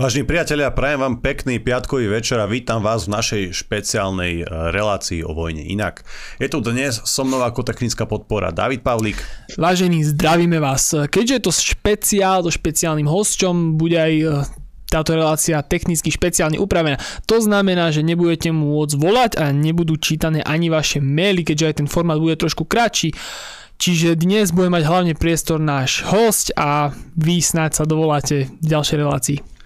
Vážení priatelia, prajem vám pekný piatkový večer a vítam vás v našej špeciálnej e, relácii o vojne. Inak, je tu dnes so mnou ako technická podpora David Pavlík. Vážení, zdravíme vás. Keďže je to špeciál, to špeciálnym hosťom bude aj e, táto relácia technicky špeciálne upravená. To znamená, že nebudete môcť volať a nebudú čítané ani vaše maily, keďže aj ten formát bude trošku kratší. Čiže dnes bude mať hlavne priestor náš host a vy snáď sa dovoláte v ďalšej relácii.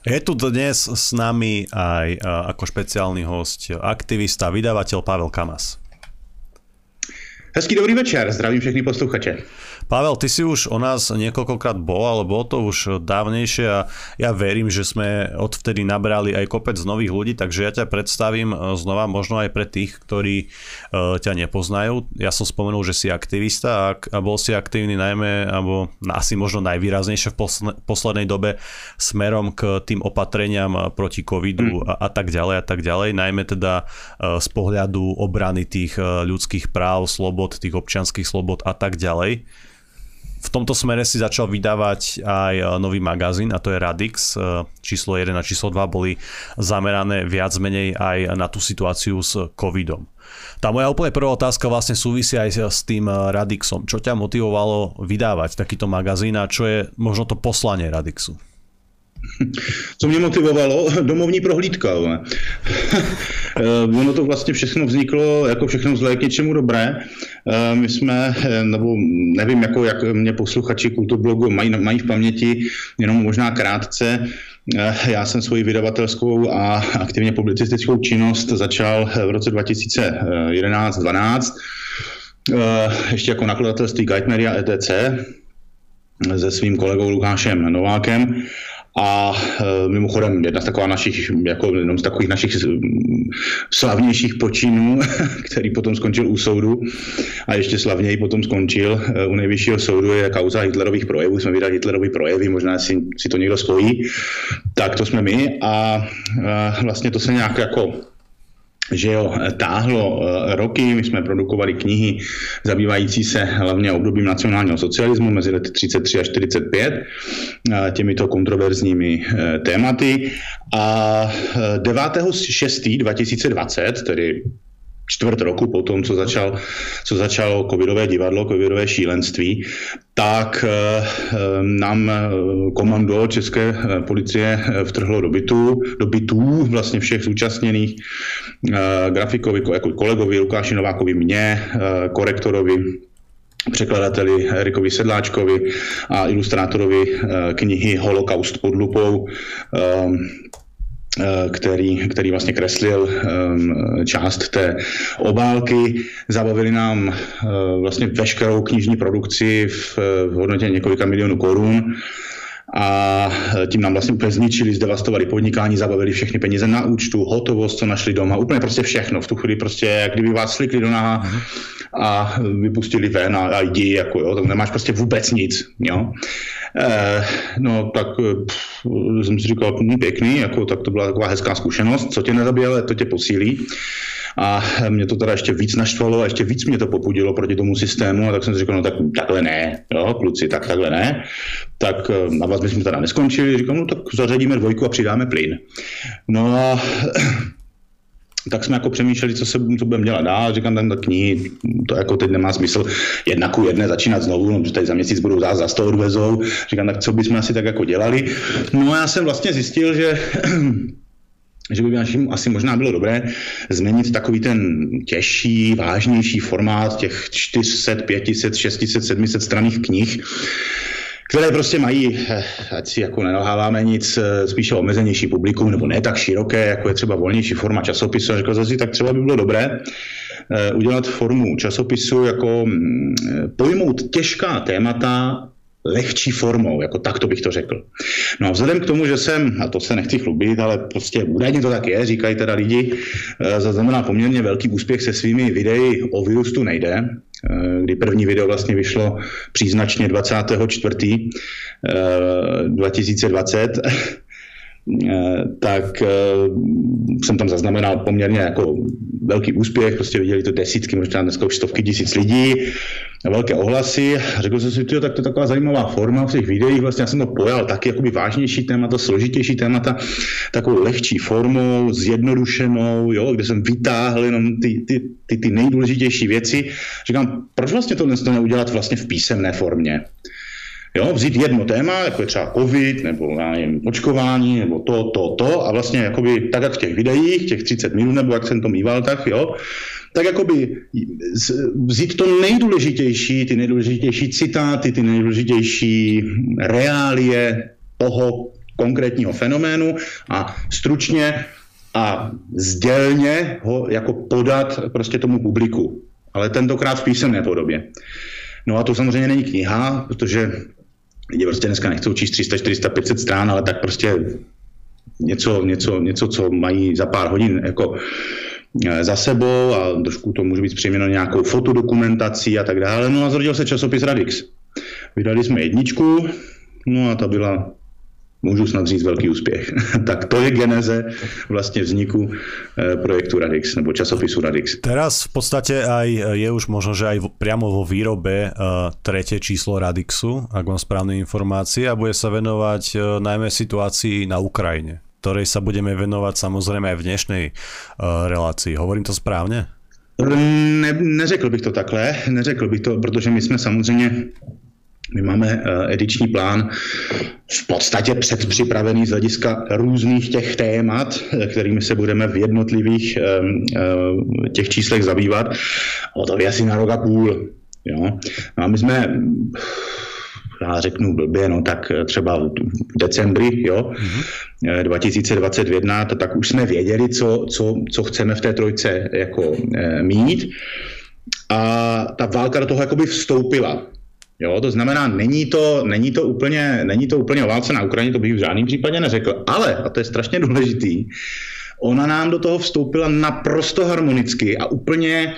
Je tu dnes s nami aj ako špeciálny host aktivista, vydavateľ Pavel Kamas. Hezký dobrý večer, zdravím všechny posluchače. Pavel, ty si už o nás niekoľkokrát bol, ale bolo to už dávnejšie a ja verím, že sme odvtedy nabrali aj kopec nových ľudí, takže ja ťa predstavím e, znova možno aj pre tých, ktorí uh, ťa nepoznajú. Ja som spomenul, že si aktivista a, a bol si aktívny najmä, alebo asi možno najvýraznejšie v poslednej dobe smerom k tým opatreniam proti covidu mm. a, a tak ďalej a tak ďalej, najmä teda uh, z pohľadu obrany tých ľudských práv, slobod, tých občianských slobod a tak ďalej. V tomto smere si začal vydávať aj e, nový magazín a to je Radix. E, číslo 1 a číslo 2 boli zamerané viac menej aj na tú situáciu s covidom. Tá moja úplne prvá otázka vlastne súvisí aj s tým e, Radixom. Čo ťa motivovalo vydávať takýto magazín a čo je možno to poslanie Radixu? Co mě motivovalo? Domovní prohlídka. ono to vlastně všechno vzniklo, jako všechno zlé k něčemu dobré. My jsme, nebo nevím, jako, jak mě posluchači kulturblogu mají, mají v paměti, jenom možná krátce, já jsem svoji vydavatelskou a aktivně publicistickou činnost začal v roce 2011-12, ještě jako nakladatelství Guide Media ETC se svým kolegou Lukášem Novákem. A e, mimochodem jedna z taková našich, jako jenom z takových našich slavnějších počinů, který potom skončil u soudu a ještě slavněji potom skončil e, u nejvyššího soudu, je kauza Hitlerových projevů. Jsme vydali Hitlerový projevy, možná si, si to někdo spojí. Tak to jsme my a e, vlastně to se nějak jako že jo, táhlo eh, roky, my jsme produkovali knihy zabývající se hlavně obdobím nacionálního socialismu mezi lety 33 a 45 eh, těmito kontroverzními eh, tématy. A 9.6.2020, tedy čtvrt roku po tom, co, začal, co začalo covidové divadlo, covidové šílenství, tak eh, nám eh, komando České eh, policie vtrhlo do bytu, do bytů vlastně všech zúčastněných, grafikovi, jako kolegovi Lukáši Novákovi, mě, korektorovi, překladateli Erikovi Sedláčkovi a ilustrátorovi knihy Holokaust pod lupou Eh, který, který vlastně kreslil um, část té obálky. Zabavili nám uh, vlastně veškerou knižní produkci v hodnotě několika milionů korun a tím nám vlastně úplně zničili, zdevastovali podnikání, zabavili všechny peníze na účtu, hotovost, co našli doma, úplně prostě všechno. V tu chvíli prostě, jak kdyby vás slikli do náha a vypustili ven a, a jdi, jako jo, tak nemáš prostě vůbec nic, jo. Eh, no tak pff, jsem si říkal, hm, pěkný, jako, tak to byla taková hezká zkušenost, co tě nezabije, ale to tě posílí. A mě to teda ještě víc naštvalo a ještě víc mě to popudilo proti tomu systému a tak jsem si říkal, no tak takhle ne, jo, kluci, tak takhle ne. Tak eh, na vás bychom teda neskončili, říkám, no tak zařadíme dvojku a přidáme plyn. No a tak jsme jako přemýšleli, co se co budeme dělat dál. Říkám, ten knihy, to jako teď nemá smysl jedna ku jedné začínat znovu, no, že tady za měsíc budou zás za sto odvezou. Říkám, tak co bychom asi tak jako dělali. No a já jsem vlastně zjistil, že že by asi možná bylo dobré změnit takový ten těžší, vážnější formát těch 400, 500, 600, 700 straných knih, které prostě mají, eh, ať si jako nenalháváme nic, eh, spíše omezenější publikum, nebo ne tak široké, jako je třeba volnější forma časopisu. Řekl si, tak třeba by bylo dobré eh, udělat formu časopisu, jako mm, pojmout těžká témata lehčí formou, jako tak to bych to řekl. No a vzhledem k tomu, že jsem, a to se nechci chlubit, ale prostě údajně to tak je, říkají teda lidi, zaznamená poměrně velký úspěch se svými videi o virustu nejde, Eh, kdy první video vlastně vyšlo příznačně 24. 2020. tak jsem tam zaznamenal poměrně jako velký úspěch, prostě viděli to desítky, možná dneska už stovky tisíc lidí, velké ohlasy. Řekl jsem si, tyjo, tak to je taková zajímavá forma v těch videích, vlastně já jsem to pojal taky jakoby vážnější témata, složitější témata, takovou lehčí formou, zjednodušenou, jo, kde jsem vytáhl jenom ty, ty, ty, ty nejdůležitější věci. Říkám, proč vlastně to neudělat vlastně v písemné formě? Jo, vzít jedno téma, jako je třeba covid, nebo já nevím, očkování, nebo to, to, to, a vlastně jakoby, tak jak v těch videích, těch 30 minut, nebo jak jsem to mýval, tak jo, tak jakoby vzít to nejdůležitější, ty nejdůležitější citáty, ty nejdůležitější reálie toho konkrétního fenoménu a stručně a sdělně ho jako podat prostě tomu publiku. Ale tentokrát v písemné podobě. No a to samozřejmě není kniha, protože lidi prostě dneska nechcou číst 300, 400, 500 strán, ale tak prostě něco, něco, něco co mají za pár hodin jako eh, za sebou a trošku to může být zpříjmeno nějakou fotodokumentací a tak dále. No a zrodil se časopis Radix. Vydali jsme jedničku, no a ta byla můžu snad říct velký úspěch. tak to je geneze vlastně vzniku eh, projektu Radix nebo časopisu Radix. Teraz v podstate aj je už možno, že aj priamo vo výrobe uh, tretie číslo Radixu, ak mám správne informácie, a bude sa venovať najmä situácii na Ukrajine, ktorej sa budeme venovať samozrejme aj v dnešnej relácii. Hovorím to správně? Ne, neřekl bych to takhle, neřekl bych to, protože my jsme samozřejmě my máme eh, ediční plán v podstatě předpřipravený z hlediska různých těch témat, eh, kterými se budeme v jednotlivých eh, těch číslech zabývat. O to je asi na rok a půl. Jo? No a my jsme já řeknu blbě, no tak třeba v decembri, jo, mm-hmm. 2021, to tak už jsme věděli, co, co, co chceme v té trojce jako e, mít. A ta válka do toho jakoby vstoupila. Jo, to znamená, není to, není to, úplně, není to úplně válce na Ukrajině, to bych v žádném případě neřekl, ale, a to je strašně důležitý, ona nám do toho vstoupila naprosto harmonicky a úplně,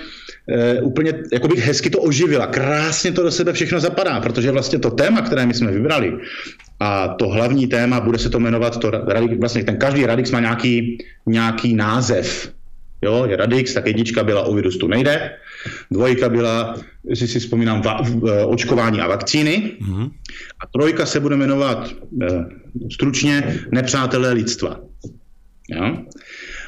uh, úplně jako bych hezky to oživila. Krásně to do sebe všechno zapadá, protože vlastně to téma, které my jsme vybrali, a to hlavní téma, bude se to jmenovat, to, vlastně ten každý Radix má nějaký, nějaký název, Jo, je Radix, tak jednička byla o virusu nejde, dvojka byla, jestli si vzpomínám, va, v, očkování a vakcíny mm-hmm. a trojka se bude jmenovat e, stručně Nepřátelé lidstva. Jo?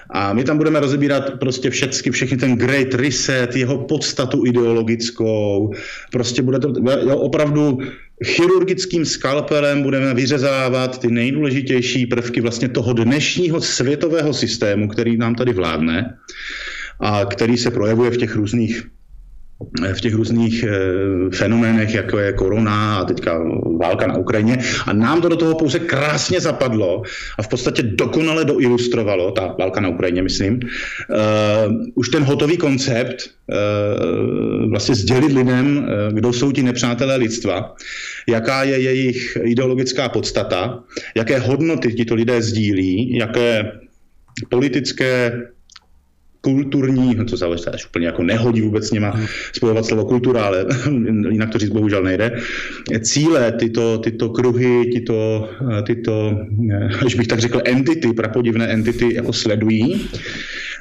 A my tam budeme rozebírat prostě všechny, všechny ten great reset, jeho podstatu ideologickou. Prostě bude to jo, opravdu chirurgickým skalpelem budeme vyřezávat ty nejdůležitější prvky vlastně toho dnešního světového systému, který nám tady vládne a který se projevuje v těch různých v těch různých e, fenoménech, jako je korona a teďka válka na Ukrajině. A nám to do toho pouze krásně zapadlo a v podstatě dokonale doilustrovalo, ta válka na Ukrajině, myslím, e, už ten hotový koncept e, vlastně sdělit lidem, kdo jsou ti nepřátelé lidstva, jaká je jejich ideologická podstata, jaké hodnoty tito lidé sdílí, jaké politické kulturní, to se až úplně jako nehodí vůbec s nima spojovat slovo kultura, ale jinak to říct bohužel nejde. Cíle, tyto, tyto kruhy, tyto, tyto, až bych tak řekl, entity, prapodivné entity jako sledují.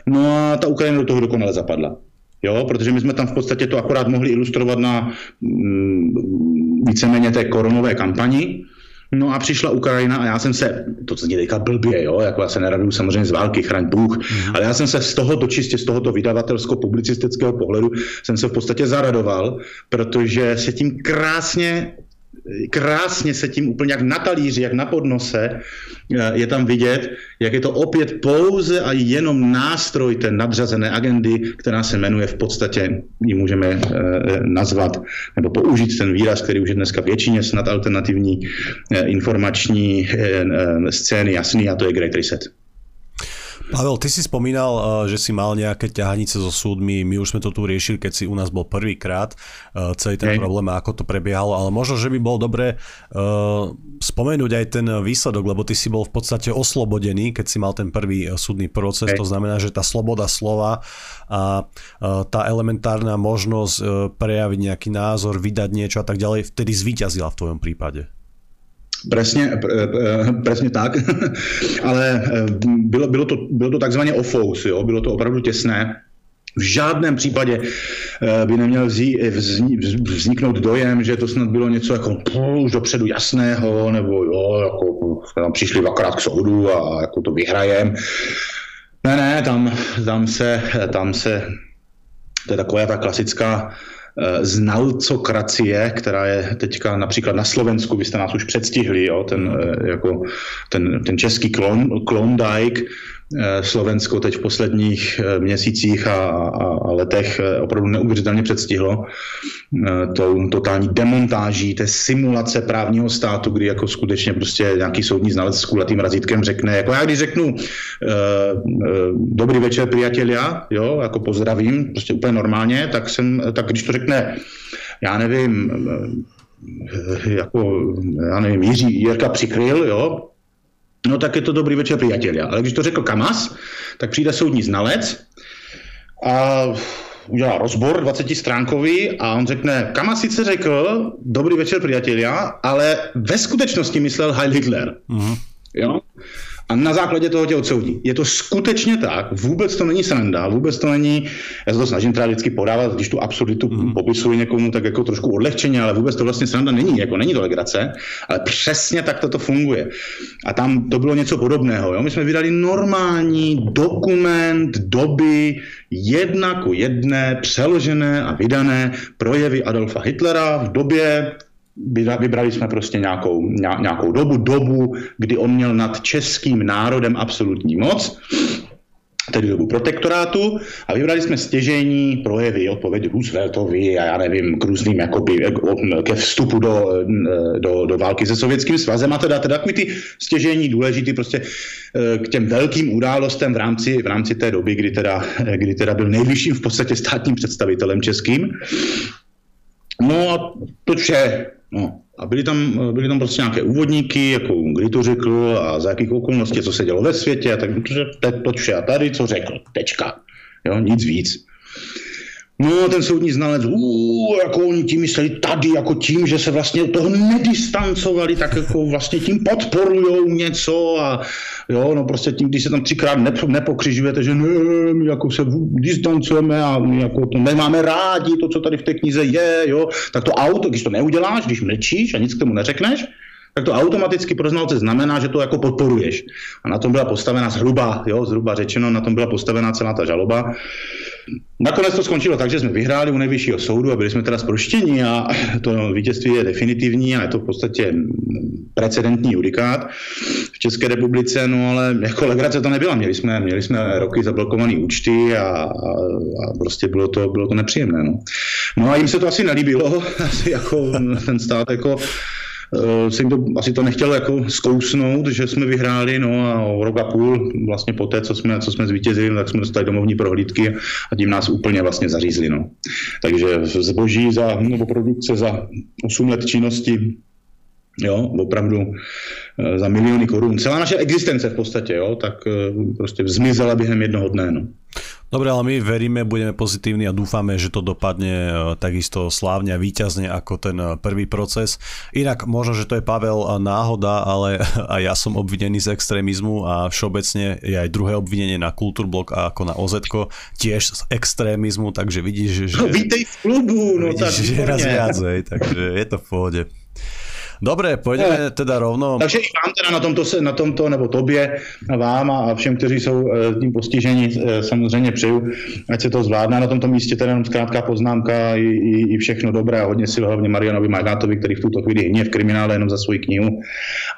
No a ta Ukrajina do toho dokonale zapadla. Jo, protože my jsme tam v podstatě to akorát mohli ilustrovat na mm, víceméně té koronové kampani, No a přišla Ukrajina a já jsem se, to co teďka blbě, jo, jako já se neraduju samozřejmě z války, chraň Bůh, mm. ale já jsem se z tohoto, čistě z tohoto vydavatelsko-publicistického pohledu, jsem se v podstatě zaradoval, protože se tím krásně krásně se tím úplně jak na talíři, jak na podnose eh, je tam vidět, jak je to opět pouze a jenom nástroj té nadřazené agendy, která se jmenuje v podstatě, ji můžeme eh, nazvat, nebo použít ten výraz, který už je dneska většině snad alternativní eh, informační scény jasný a to je Great Reset. Pavel, ty si spomínal, eh, že si mal nejaké ťahanice so súdmi, my už sme to tu riešili, keď si u nás bol prvýkrát, eh, celý ten Hej. problém a ako to prebiehalo, ale možno, že by bolo dobré uh, spomenúť aj ten výsledok, lebo ty si bol v podstate oslobodený, keď si mal ten prvý súdny proces, Hej. to znamená, že tá sloboda slova a tá elementárna možnosť prejaviť nejaký názor, vydať niečo a tak ďalej, vtedy zvíťazila v tvojom prípade. Presně, presně tak, ale bylo, bylo, to, bylo to takzvaně offous, jo? bylo to opravdu těsné. V žádném případě by neměl vzniknout dojem, že to snad bylo něco jako už dopředu jasného, nebo jo, jako tam přišli dvakrát k soudu a jako to vyhrajem. Ne, ne, tam, tam, se, tam se, to je taková ta klasická Eh, znalcokracie, která je teďka například na Slovensku, vy jste nás už předstihli, jo, ten, eh, jako, ten, ten český klon, Klondike, Eh, Slovensko teď v posledních eh, měsících a, a, a letech eh, opravdu neuvěřitelně předstihlo tou totální demontáží té simulace právního státu, kdy jako skutečně prostě nějaký soudní znalec s kulatým razítkem řekne, jako já když řeknu dobrý večer, priatelia, jo, jako pozdravím, prostě úplně normálně, tak jsem, tak když to řekne, já nevím, jako, já nevím, Jiří Jirka přikryl, jo, No tak je to dobrý večer, priatelia. Ale když to řekl Kamas, tak přijde soudní znalec a udělá rozbor 20 stránkový a on řekne, Kamas sice řekl dobrý večer, priatelia, ale ve skutečnosti myslel Heil Hitler. Mm-hmm. Jo? A na základě toho tě odsoudí. Je to skutečně tak, vůbec to není sranda, vůbec to není, já se to snažím teda vždycky podávat, když tu absurditu mm. popisuji někomu, tak jako trošku odlehčeně, ale vůbec to vlastně sranda není, jako není to legrace, ale přesně tak toto funguje. A tam to bylo něco podobného. Jo? My jsme vydali normální dokument doby jedna ku jedné, přeložené a vydané projevy Adolfa Hitlera v době vybrali jsme prostě nějakou, nějakou dobu, dobu, kdy on měl nad českým národem absolutní moc, tedy dobu protektorátu a vybrali jsme stěžení projevy, odpovědi Rooseveltovi a já nevím, k různým jakoby, ke vstupu do, do, do války se Sovětským svazem a teda, teda ty stěžení důležitý prostě eh, k těm velkým událostem v rámci, v rámci té doby, kdy teda, kdy teda byl nejvyšším v podstatě státním představitelem českým. No a to vše. No. A byly tam, byly tam prostě nějaké úvodníky, jako kdy to řekl a za jakých okolností, co se dělo ve světě, a tak to vše a tady, co řekl, tečka. Jo, nic víc. No, ten soudní znalec, uu, jako oni tím mysleli tady, jako tím, že se vlastně od toho nedistancovali, tak jako vlastně tím podporujou něco a jo, no prostě tím, když se tam třikrát nep- nepokřižujete, že ne, my jako se distancujeme a my jako to nemáme rádi, to, co tady v té knize je, jo, tak to auto, když to neuděláš, když mlčíš a nic k tomu neřekneš, tak to automaticky pro znalce znamená, že to jako podporuješ. A na tom byla postavena zhruba, jo, zhruba řečeno, na tom byla postavena celá ta žaloba. Nakonec to skončilo tak, že jsme vyhráli u nejvyššího soudu a byli jsme teda zproštěni a to vítězství je definitivní a je to v podstatě precedentní judikát v České republice, no ale jako legrace to nebyla. Měli jsme, měli jsme roky zablokované účty a, a, a, prostě bylo to, bylo to nepříjemné. No. no a jim se to asi nelíbilo, asi jako ten stát jako se jim to asi to nechtělo jako zkousnout, že jsme vyhráli, no a rok a půl vlastně po té, co jsme, co jsme zvítězili, tak jsme dostali domovní prohlídky a tím nás úplně vlastně zařízli, no. Takže zboží za, nebo produkce za 8 let činnosti jo, opravdu eh, za miliony korun. Celá naše existence v podstatě, jo, tak eh, prostě zmizela během jednoho dne, no. Dobre, ale my veríme, budeme pozitívni a dúfame, že to dopadne e, takisto slávne a výťazne ako ten e, prvý proces. Inak možno, že to je Pavel e, náhoda, ale aj ja som obvinený z extrémizmu a všeobecne je aj druhé obvinenie na Kultúrblok a ako na OZ tiež z extrémizmu, takže vidíš, že... No, vítej v klubu, no vidíš, tak že raz viac, takže je to v pohode. Dobre, pojďme ne. teda rovno. Takže i vám teda na tomto, na tomto, nebo tobě, a vám a všem, kteří jsou eh, tím postiženi, eh, samozřejmě přeju, ať se to zvládne. Na tomto místě teda jenom zkrátka poznámka i, i, i všechno dobré a hodně sil hlavně Marianovi Magátovi, který v tuto chvíli je v kriminále jenom za svoji knihu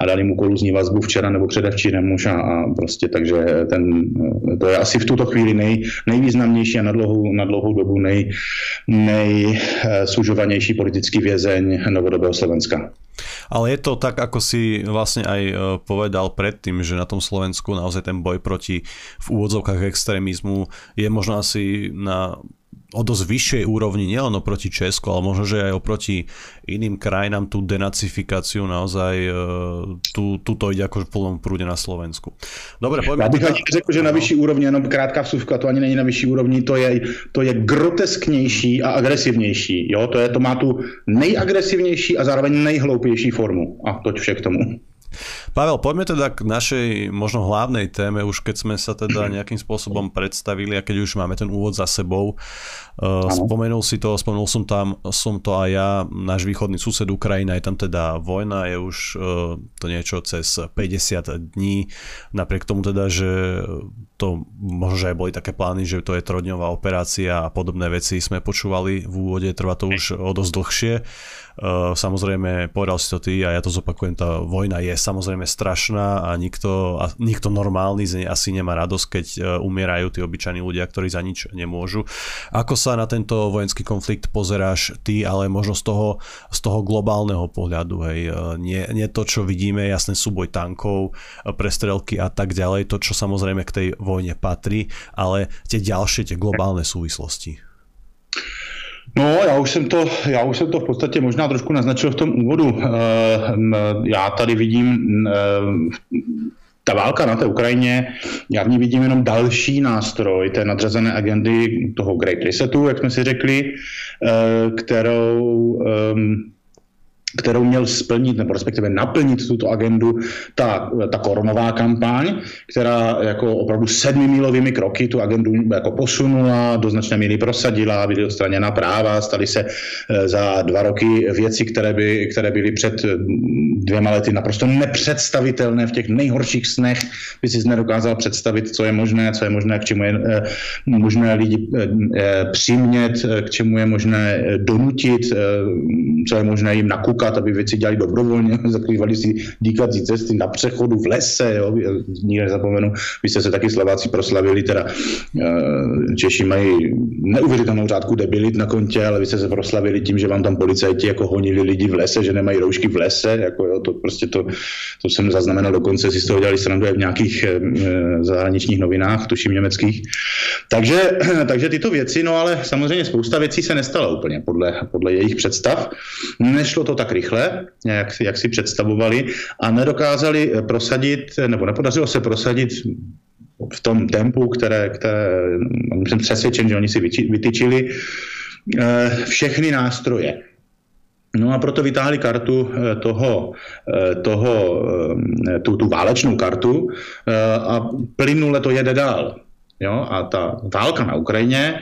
a dali mu koluzní vazbu včera nebo předevčírem už a, a prostě takže ten, eh, to je asi v tuto chvíli nej, nejvýznamnější a na dlouhou, na dlouhou dobu nej, nejsužovanější politický vězeň novodobého Slovenska. Ale je to tak, ako si vlastne aj e, povedal predtým, že na tom Slovensku naozaj ten boj proti v úvodzovkách extrémizmu je možno asi na o dosť vyššej úrovni, nielen oproti Česku, ale možno, že aj oproti iným krajinám tú denacifikáciu naozaj e, tu, tu to ide ako v plnom prúde na Slovensku. Dobre, poďme. Ja bych ani řekl, že na vyšší úrovni, jenom krátká vsuvka, to ani není na vyšší úrovni, to je, to je grotesknější a agresivnější. Jo? To, je, to má tu nejagresivnější a zároveň nejhloupější formu. A toť vše k tomu. Pavel, poďme teda k našej možno hlavnej téme, už keď sme sa teda nejakým spôsobom predstavili a keď už máme ten úvod za sebou. Uh, spomenul si to, spomenul som tam, som to aj ja, náš východný sused Ukrajina, je tam teda vojna, je už uh, to niečo cez 50 dní, napriek tomu teda, že to možno, že aj boli také plány, že to je trodňová operácia a podobné veci sme počúvali v úvode, trvá to už o dosť dlhšie. Uh, samozrejme, povedal si to ty a ja to zopakujem, tá vojna je samozrejme strašná a nikto, a nikto normálny z nej asi nemá radosť, keď uh, umierajú tí obyčajní ľudia, ktorí za nič nemôžu. Ako sa na tento vojenský konflikt pozeráš ty, ale možno z toho, z toho globálneho pohľadu, hej, uh, nie, nie to, čo vidíme, jasný súboj tankov, prestrelky a tak ďalej, to, čo samozrejme k tej vojne patrí, ale tie ďalšie, tie globálne súvislosti. No, já už, jsem to, já už jsem to v podstatě možná trošku naznačil v tom úvodu. Eh, já tady vidím eh, ta válka na té Ukrajině, já v ní vidím jenom další nástroj té nadřazené agendy toho Great Resetu, jak jsme si řekli, eh, kterou ehm, kterou měl splnit, nebo respektive naplnit tuto agendu ta, ta koronová kampaň, která jako opravdu sedmimílovými kroky tu agendu jako posunula, do značné míry prosadila, byly odstraněna práva, staly se eh, za dva roky věci, které, by, které byly před dvěma lety naprosto nepředstavitelné v těch nejhorších snech, by si nedokázal představit, co je možné, co je možné, k čemu je eh, možné lidi eh, přimět, k čemu je možné donutit, co je možné jim nakoukat říkat, aby věci dělali dobrovolně, zakrývali si dýkací cesty na přechodu v lese, jo, nikdy nezapomenu, vy jste se taky Slováci proslavili, teda eh, Češi mají neuvěřitelnou řádku debilit na kontě, ale vy jste se proslavili tím, že vám tam policajti jako honili lidi v lese, že nemají roušky v lese, jako jo, to prostě to, to jsem zaznamenal dokonce, si z toho dělali srandu v nějakých e, zahraničních novinách, tuším německých. Takže, takže tyto věci, no ale samozřejmě spousta věcí se nestalo úplně podle, podle jejich představ. Nešlo to tak rychle, jak, jak si představovali, a nedokázali prosadit, nebo nepodařilo se prosadit v tom tempu, které, které jsem přesvědčen, že oni si vytyčili, eh, všechny nástroje. No a proto vytáhli kartu eh, toho, eh, toho tu, tu válečnou kartu a plynule to jede dál. Jo? A ta válka na Ukrajině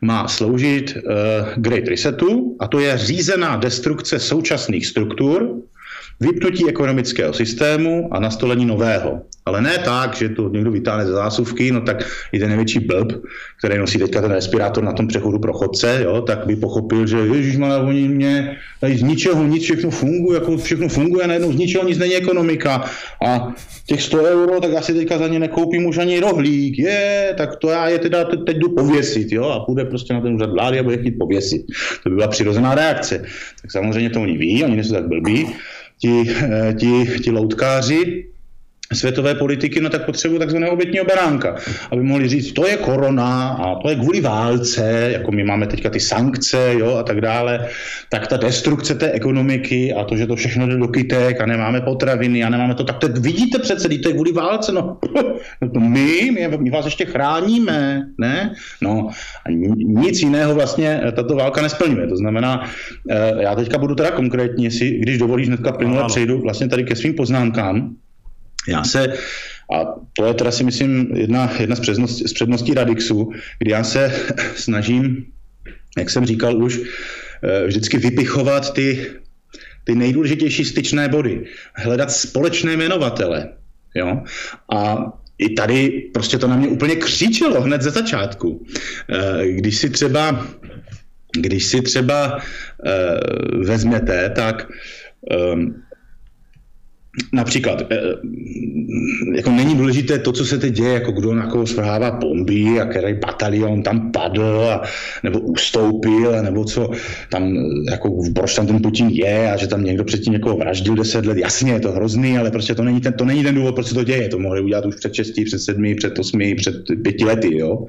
má sloužit uh, Great Resetu a to je řízená destrukce současných struktur, vypnutí ekonomického systému a nastolení nového. Ale ne tak, že to někdo vytáhne ze zásuvky, no tak i ten největší blb, který nosí teďka ten respirátor na tom přechodu pro chodce, jo, tak by pochopil, že ježiš, ale oni mě z ničeho nic všechno funguje, jako všechno funguje, najednou z ničeho nic není ekonomika a těch 100 euro, tak asi teďka za ně nekoupím už ani rohlík, je, tak to já je teda teď, teď jdu pověsit, jo, a půjde prostě na ten úřad vlády a bude chtít pověsit. To by byla přirozená reakce. Tak samozřejmě to oni ví, oni nejsou tak blbí, ti, eh, ti, ti loutkáři, světové politiky, no tak potřebují takzvaného obětního beránka, aby mohli říct, to je korona a to je kvůli válce, jako my máme teďka ty sankce jo, a tak dále, tak ta destrukce té ekonomiky a to, že to všechno jde do kytek a nemáme potraviny a nemáme to, tak to vidíte přece, to je kvůli válce, no, no to my, my, my vás ještě chráníme, ne? No a nic jiného vlastně tato válka nesplňuje, to znamená, eh, já teďka budu teda konkrétní, jestli, když dovolíš, hnedka plynule přejdu vlastně tady ke svým poznámkám, já se, a to je teda si myslím jedna, jedna z, předností, z předností Radixu, kdy já se snažím, jak jsem říkal už, eh, vždycky vypichovat ty, ty nejdůležitější styčné body, hledat společné jmenovatele. Jo? A i tady prostě to na mě úplně křičelo hned ze začátku. Eh, když si třeba, když si třeba eh, vezmete, tak například, eh, jako není důležité to, co se teď děje, jako kdo na koho svrhává bomby a který batalion tam padl a, nebo ustoupil, a nebo co tam, jako proč tam ten Putin je a že tam někdo předtím někoho vraždil deset let. Jasně, je to hrozný, ale prostě to není ten, to není ten důvod, proč se to děje. To mohli udělat už před 6, před 7, před 8, před 5 lety, jo.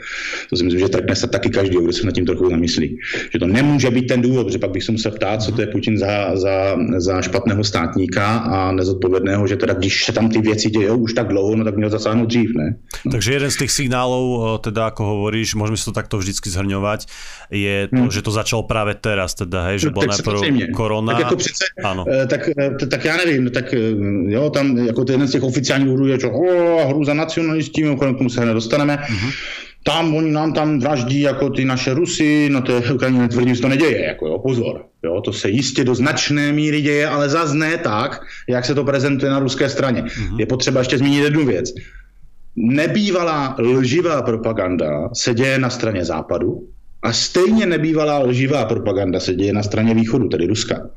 To si myslím, že trkne se taky každý, kdo se nad tím trochu zamyslí. Že to nemůže být ten důvod, že pak bych se musel ptát, co to je Putin za, za, za špatného státníka a nezodpovědného, že teda když se tam ty věci dějou už tak dlouho, no tak měl zasáhnout dřív, ne? No. Takže jeden z těch signálů, eh, teda ako hovoríš, môžeme si to takto vždycky zhrňovať, je to, hmm. že to začalo právě teraz, teda, hej, že no, byla najprv korona. Tak jako přece, ano. Eh, tak, eh, tak já nevím, tak jo, tam jako to jeden z těch oficiálních důvodů je, že hru za nacionalistí, k tomu se hned dostaneme. Tam oni nám tam vraždí jako ty naše Rusy, no to je Ukrajině netvrdím, že to neděje, jako jo, pozor. Jo, to se jistě do značné míry děje, ale zase ne tak, jak se to prezentuje na ruské straně. Mm-hmm. Je potřeba ještě zmínit jednu věc. Nebývalá lživá propaganda se děje na straně západu a stejně nebývalá lživá propaganda se děje na straně východu, tedy Ruska.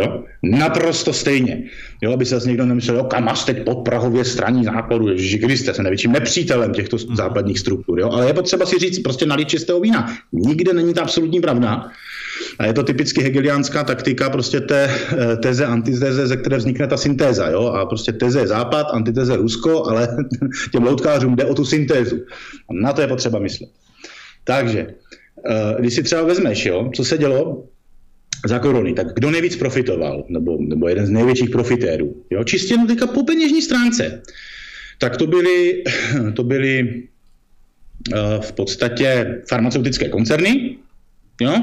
Jo? Naprosto stejně. Jo, aby se zase někdo nemyslel, jo, kam teď pod Prahově straní západu, Ježíši Kriste, se největším nepřítelem těchto mhm. západních struktur. Jo? Ale je potřeba si říct, prostě nalít čistého vína. Nikde není ta absolutní pravda. A je to typicky hegeliánská taktika prostě té eh, teze, antiteze, ze které vznikne ta syntéza. Jo? A prostě teze je západ, antiteze Rusko, ale těm loutkářům jde o tu syntézu. A na to je potřeba myslet. Takže, eh, když si třeba vezmeš, jo, co se dělo za korony, tak kdo nejvíc profitoval, nebo, nebo jeden z největších profitérů, jo? čistě no teďka po peněžní stránce, tak to byly, to byly uh, v podstatě farmaceutické koncerny jo?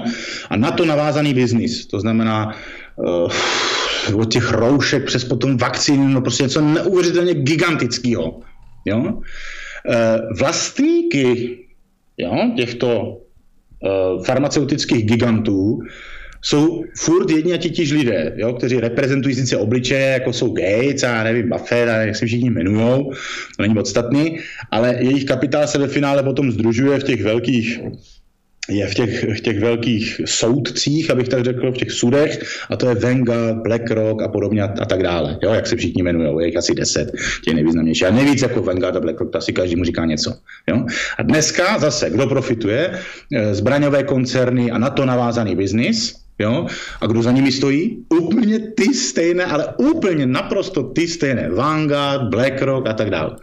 a na to navázaný biznis. To znamená uh, od těch roušek přes potom vakcíny, no prostě něco neuvěřitelně gigantického. Jo? Uh, vlastníky jo, těchto farmaceutických gigantů jsou furt jedni a titíž lidé, jo, kteří reprezentují sice obličeje, jako jsou Gates a nevím, Buffett a jak se všichni jmenujou, to není podstatný, ale jejich kapitál se ve finále potom združuje v těch velkých je v těch, v těch velkých soudcích, abych tak řekl, v těch sudech, a to je Vanguard, BlackRock a podobně a, a tak dále, jo, jak se všichni jmenují, je jich asi deset, těch nejvýznamnější. A nejvíc jako Vanguard a BlackRock, to asi každý mu říká něco. Jo. A dneska zase, kdo profituje? Eh, zbraňové koncerny a na to navázaný biznis, Jo? A kdo za nimi stojí? Úplně ty stejné, ale úplně naprosto ty stejné. Vanguard, BlackRock a tak dále.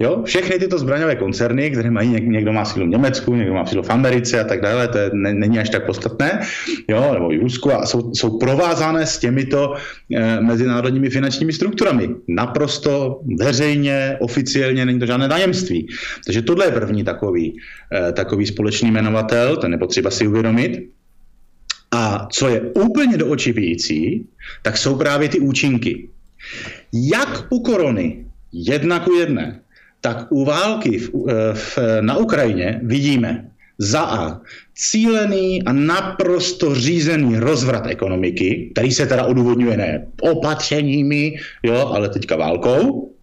Jo? Všechny tyto zbraňové koncerny, které mají, někdo má sílu v Německu, někdo má sílu v Americe a tak dále, to je, ne, není až tak podstatné, jo? nebo i Rusku, a jsou, jsou provázané s těmito e, mezinárodními finančními strukturami. Naprosto veřejně, oficiálně, není to žádné tajemství. Takže tohle je první takový, e, takový společný jmenovatel, ten je potřeba si uvědomit. A co je úplně do očí bíjící, tak jsou právě ty účinky. Jak u korony, jedna ku jedné, tak u války v, eh, v, na Ukrajině vidíme za A cílený a naprosto řízený rozvrat ekonomiky, který se teda odůvodňuje ne opatřeními, jo, ale teďka válkou,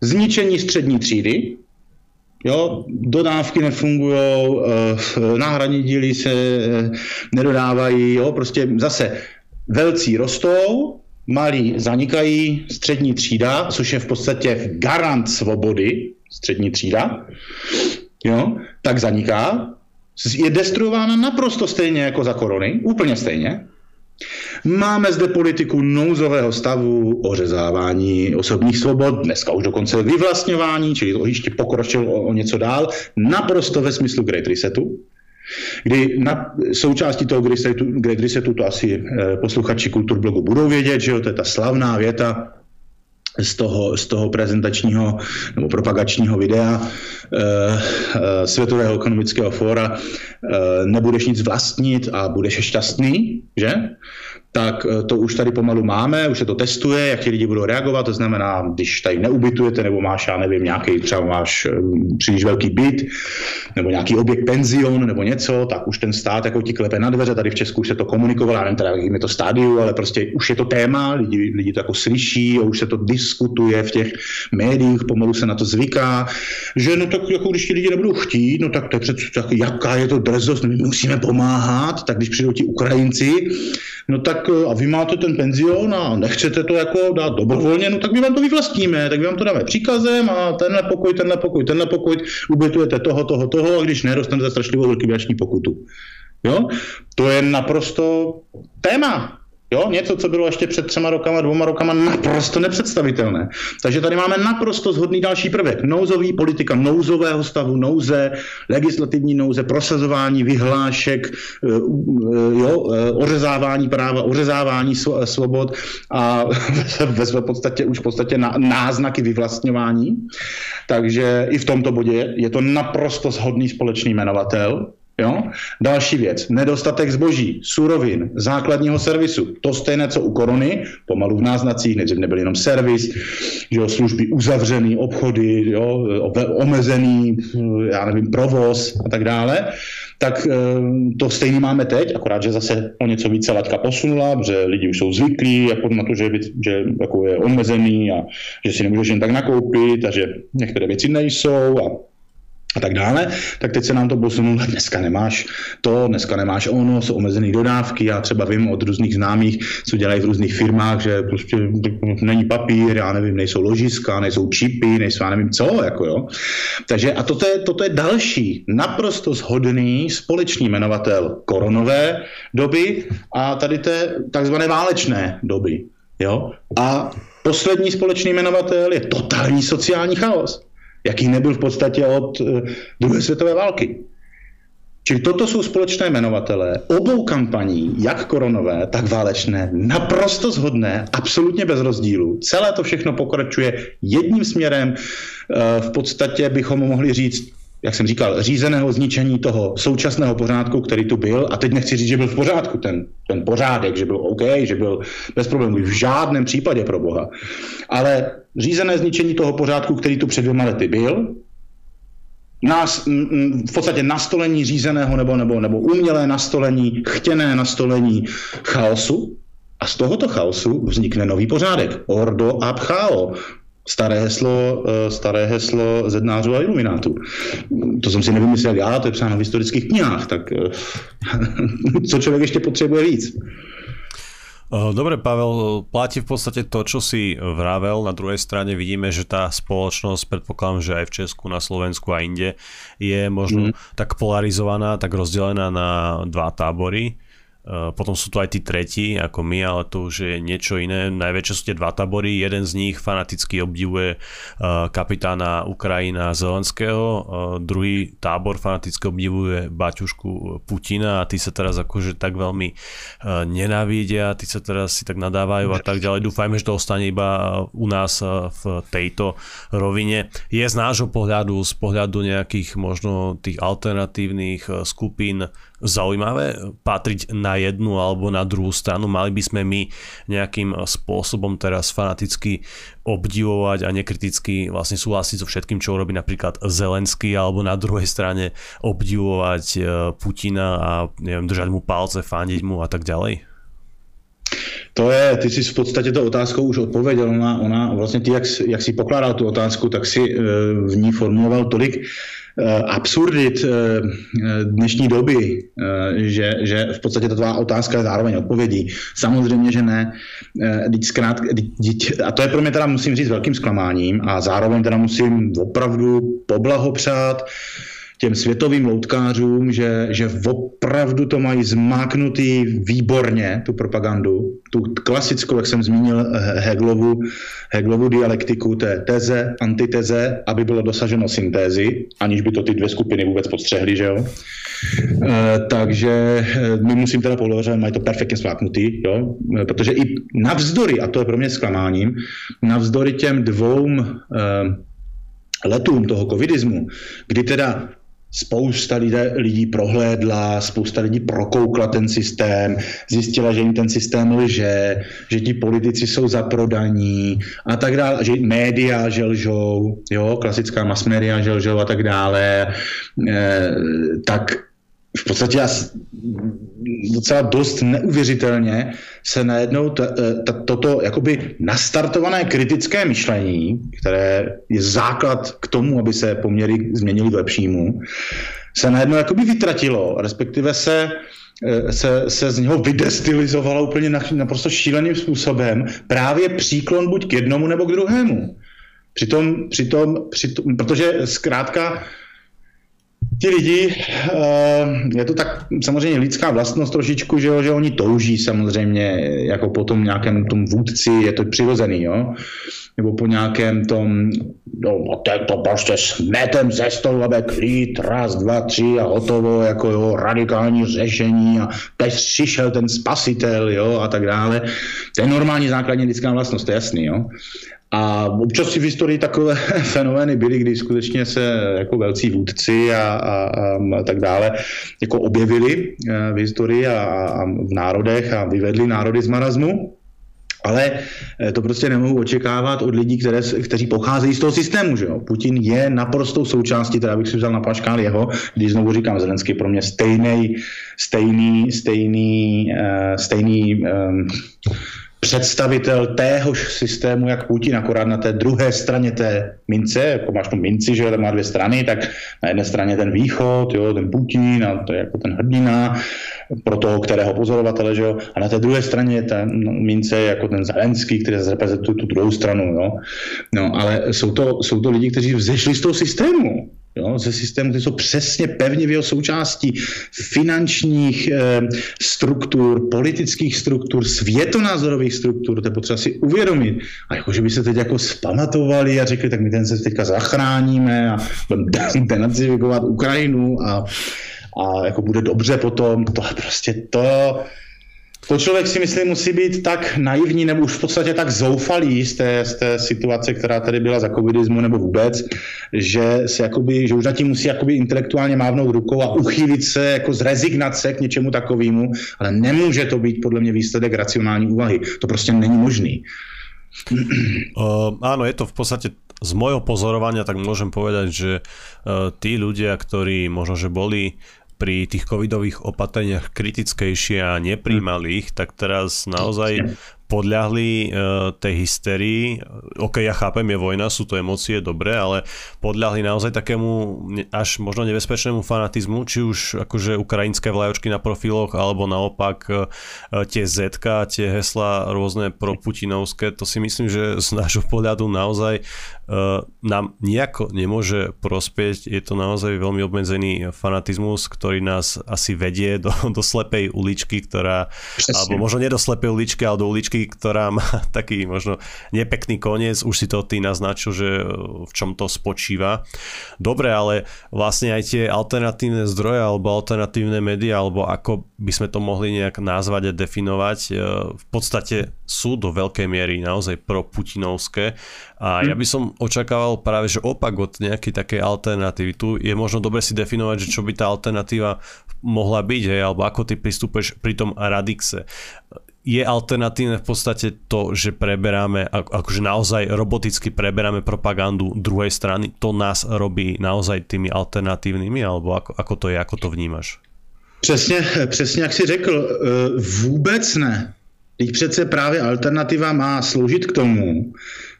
zničení střední třídy, Jo, dodávky nefungují, eh, náhradní díly se eh, nedodávají, jo, prostě zase velcí rostou, malí zanikají, střední třída, což je v podstatě garant svobody, střední třída, jo, tak zaniká, je destruována naprosto stejně jako za korony, úplně stejně. Máme zde politiku nouzového stavu, ořezávání osobních svobod, dneska už dokonce vyvlastňování, čili to ještě pokročil o, o něco dál, naprosto ve smyslu Great Resetu, kdy na součástí toho Great Resetu, Great Resetu to asi eh, posluchači kulturblogu budou vědět, že jo, to je ta slavná věta, z toho, z toho prezentačního nebo propagačního videa e, Světového ekonomického fóra e, nebudeš nic vlastnit a budeš šťastný, že? Tak eh, to už tady pomalu máme, už se to testuje, jak ti lidi budou reagovat, to znamená, když tady neubytujete, nebo máš, já nevím, nějaký, třeba máš eh, příliš velký byt, nebo nějaký objekt penzion, nebo něco, tak už ten stát jako ti klepe na dveře, tady v Česku už se to komunikovalo, já nevím teda, je to stádiu, ale prostě už je to téma, lidi, lidi to jako slyší, už se to diskutuje v těch médiích, pomalu se na to zvyká, že no tak jako když ti lidi nebudou chtít, no tak to je přece, jaká je to drzost, my musíme pomáhat, tak když přijdou ti Ukrajinci, no tak tak a vy máte ten penzion a nechcete to jako dát dobrovolně, no tak my vám to vyvlastníme, tak my vám to dáme příkazem a tenhle pokoj, tenhle pokoj, tenhle pokoj, ubytujete toho, toho, toho a když nedostanete strašlivou likvidační pokutu. Jo? To je naprosto téma. Jo, něco, co bylo ještě před třema rokama, dvoma rokama naprosto nepředstavitelné. Takže tady máme naprosto zhodný další prvek. Nouzový politika nouzového stavu, nouze, legislativní nouze, prosazování vyhlášek, eh, eh, jo, eh, ořezávání práva, ořezávání svobod a ve své podstatě už v podstatě náznaky vyvlastňování. Takže i v tomto bodě je to naprosto shodný společný jmenovatel. Jo? Další věc, nedostatek zboží, surovin, základního servisu. To stejné, co u korony, pomalu v náznacích, nejdřív nebyl jenom servis, že jo, služby uzavřený, obchody, jo, omezený, já nevím, provoz a tak dále. Tak eh, to stejný máme teď, akorát, že zase o něco více laťka posunula, protože lidi už jsou zvyklí jako na to, že, že jako je omezený a že si nemůžeš jen tak nakoupit a že některé věci nejsou a a tak dále, tak teď se nám to posunulo, dneska nemáš to, dneska nemáš ono, jsou omezené dodávky, já třeba vím od různých známých, co dělají v různých firmách, že prostě není papír, já nevím, nejsou ložiska, nejsou čipy, nejsou já nevím co, jako jo. Takže a toto je, toto je další naprosto shodný společný jmenovatel koronové doby a tady té takzvané válečné doby, jo. A poslední společný jmenovatel je totální sociální chaos jaký nebyl v podstatě od eh, druhé světové války. Čili toto jsou společné jmenovatelé obou kampaní, jak koronové, tak válečné, naprosto zhodné, absolutně bez rozdílu. Celé to všechno pokračuje jedním směrem. Eh, v podstatě bychom mohli říct, jak jsem říkal, řízeného zničení toho současného pořádku, který tu byl. A teď nechci říct, že byl v pořádku ten, ten pořádek, že byl OK, že byl bez problémů. V žádném případě pro Boha. Ale řízené zničení toho pořádku, který tu před dvěma lety byl, nás, v podstatě nastolení řízeného nebo, nebo, nebo umělé nastolení, chtěné nastolení chaosu, a z tohoto chaosu vznikne nový pořádek. Ordo ab chao staré heslo, eh, staré heslo zednářů a iluminátů. To jsem si nevymyslel já, to je psáno v historických knihách, tak eh, co člověk ještě potřebuje víc? Eh, dobre, Pavel, platí v podstate to, čo si vravel. Na druhej strane vidíme, že tá spoločnosť, predpokladám, že aj v Česku, na Slovensku a inde, je možno mm. tak polarizovaná, tak rozdelená na dva tábory potom sú tu aj tí tretí, ako my, ale to už je niečo iné. Najväčšie sú tie dva tabory. Jeden z nich fanaticky obdivuje eh, kapitána Ukrajina Zelenského, eh, druhý tábor fanaticky obdivuje baťušku Putina a tí sa teraz akože tak veľmi nenávidia, tí sa teraz si tak nadávajú a tak ďalej. Dúfajme, že to ostane iba u nás v tejto rovine. Je z nášho pohľadu, z pohľadu nejakých možno tých alternatívnych skupín zaujímavé patriť na jednu alebo na druhú stranu. Mali by sme my nejakým spôsobom teraz fanaticky obdivovať a nekriticky vlastne súhlasiť so všetkým, čo urobí napríklad Zelenský alebo na druhej strane obdivovať e, Putina a neviem, držať mu palce, fandiť mu a tak ďalej? To je, ty jsi v podstatě to otázkou už odpověděl. Ona, ona vlastně ty, jak, jak jsi pokládal tu otázku, tak si e, v ní formuloval tolik absurdit eh, dnešní doby, eh, že, že v podstatě ta tvá otázka je zároveň odpovědí. Samozřejmě, že ne. Zkrát, a to je pro mě teda musím říct velkým zklamáním a zároveň teda musím opravdu poblahopřát těm světovým loutkářům, že, že opravdu to mají zmáknutý výborně, tu propagandu, tu klasickou, jak jsem zmínil, Heglovu, Heglovu dialektiku té teze, antiteze, aby bylo dosaženo syntézy, aniž by to ty dvě skupiny vůbec podstřehly, že jo. E, takže eh, my musím teda že mají to perfektně spláknutý, jo, protože i navzdory, a to je pro mě zklamáním, navzdory těm dvou letům toho covidismu, kdy teda spousta lidí, lidí prohlédla, spousta lidí prokoukla ten systém, zjistila, že jim ten systém lže, že ti politici jsou zaprodaní a tak dále, že média želžou, jo, klasická mass media želžou a tak dále, e, tak v podstatě docela dost neuvěřitelně se najednou t, t, toto jakoby nastartované kritické myšlení, které je základ k tomu, aby se poměry změnily k lepšímu, se najednou jakoby vytratilo, respektive se, eh, se, se z něho vydestilizovalo úplně naprosto šíleným způsobem právě příklon buď k jednomu nebo k druhému. Přitom, přitom, přitom protože zkrátka ti lidi, eh, je to tak samozřejmě lidská vlastnost trošičku, že, jo, že oni touží samozřejmě jako po tom nějakém tom vůdci, je to přirozený, jo? nebo po nějakém tom, no, to, to prostě smetem ze stolu, aby klid, raz, dva, tři a hotovo, jako jo, radikální řešení a teď přišel ten spasitel, jo, a tak dále. To je normální základní lidská vlastnost, to je jasný, jo. A občas si v historii takové fenomény byly, kdy skutečně se jako velcí vůdci a, a, a, tak dále jako objevili eh, v historii a, a v národech a vyvedli národy z marazmu. Ale eh, to prostě nemohu očekávat od lidí, které, kteří pocházejí z toho systému. Že jo? Putin je naprostou součástí, teda bych si vzal na paškál jeho, když znovu říkám, Zelenský pro mě stejný, stejný, stejný, uh, stejný um, představitel téhož systému, jak Putin, akorát na té druhé straně té mince, jako máš tu minci, že tam má dvě strany, tak na jedné straně ten východ, jo, ten Putin a to je jako ten hrdina pro toho, kterého pozorovatele, že jo, a na té druhé straně ten mince jako ten Zelenský, který reprezentuje tu druhou stranu, jo. No, ale jsou to, jsou to lidi, kteří vzešli z toho systému, jo, ze systému, které jsou přesně pevně v jeho součástí finančních e, struktur, politických struktur, světonázorových struktur, to je potřeba si uvědomit. A jako, že by se teď jako spamatovali a řekli, tak my ten se teďka zachráníme a budeme denacifikovat Ukrajinu a, a jako bude dobře potom, to je prostě to, to člověk si myslím musí být tak naivní nebo už v podstatě tak zoufalý z té, z té situace, která tady byla za covidismu nebo vůbec, že, se jakoby, že už na tím musí jakoby intelektuálně mávnout rukou a uchýlit se jako z rezignace k něčemu takovému, ale nemůže to být podle mě výsledek racionální úvahy. To prostě není možný. Uh, je to v podstate z môjho pozorovania, tak môžem povedať, že uh, tí ľudia, ktorí možno, že boli pri tých covidových opatreniach kritickejšie a nepríjmali ich, tak teraz naozaj podľahli uh, tej hysterii. OK, ja chápem, je vojna, sú to emócie, dobre, ale podľahli naozaj takému až možno nebezpečnému fanatizmu, či už akože ukrajinské vlajočky na profiloch, alebo naopak uh, tie Z, tie hesla rôzne proputinovské, to si myslím, že z nášho pohľadu naozaj uh, nám nejako nemôže prospieť. Je to naozaj veľmi obmedzený fanatizmus, ktorý nás asi vedie do, do slepej uličky, ktorá, Presne. alebo možno nie do slepej uličky, ale do uličky, ktorá má taký možno nepekný koniec, už si to ty naznačil, že e, v čom to spočíva. Dobre, ale vlastne aj tie alternatívne zdroje alebo alternatívne médiá, alebo ako by sme to mohli nejak nazvať a definovať, e, v podstate sú do veľkej miery naozaj pro putinovské a ja hm. by som očakával práve, že opak od nejakej takej alternatívy. Tu je možno dobre si definovať, že čo by tá alternatíva mohla byť, hej, alebo ako ty pristúpeš pri tom Radixe je alternatívne v podstate to, že preberáme, akože naozaj roboticky preberáme propagandu druhej strany, to nás robí naozaj tými alternatívnymi, alebo ako, ako to je, ako to vnímaš? Přesně, přesně jak si řekl, e, vůbec ne. Teď přece právě alternativa má sloužit k tomu,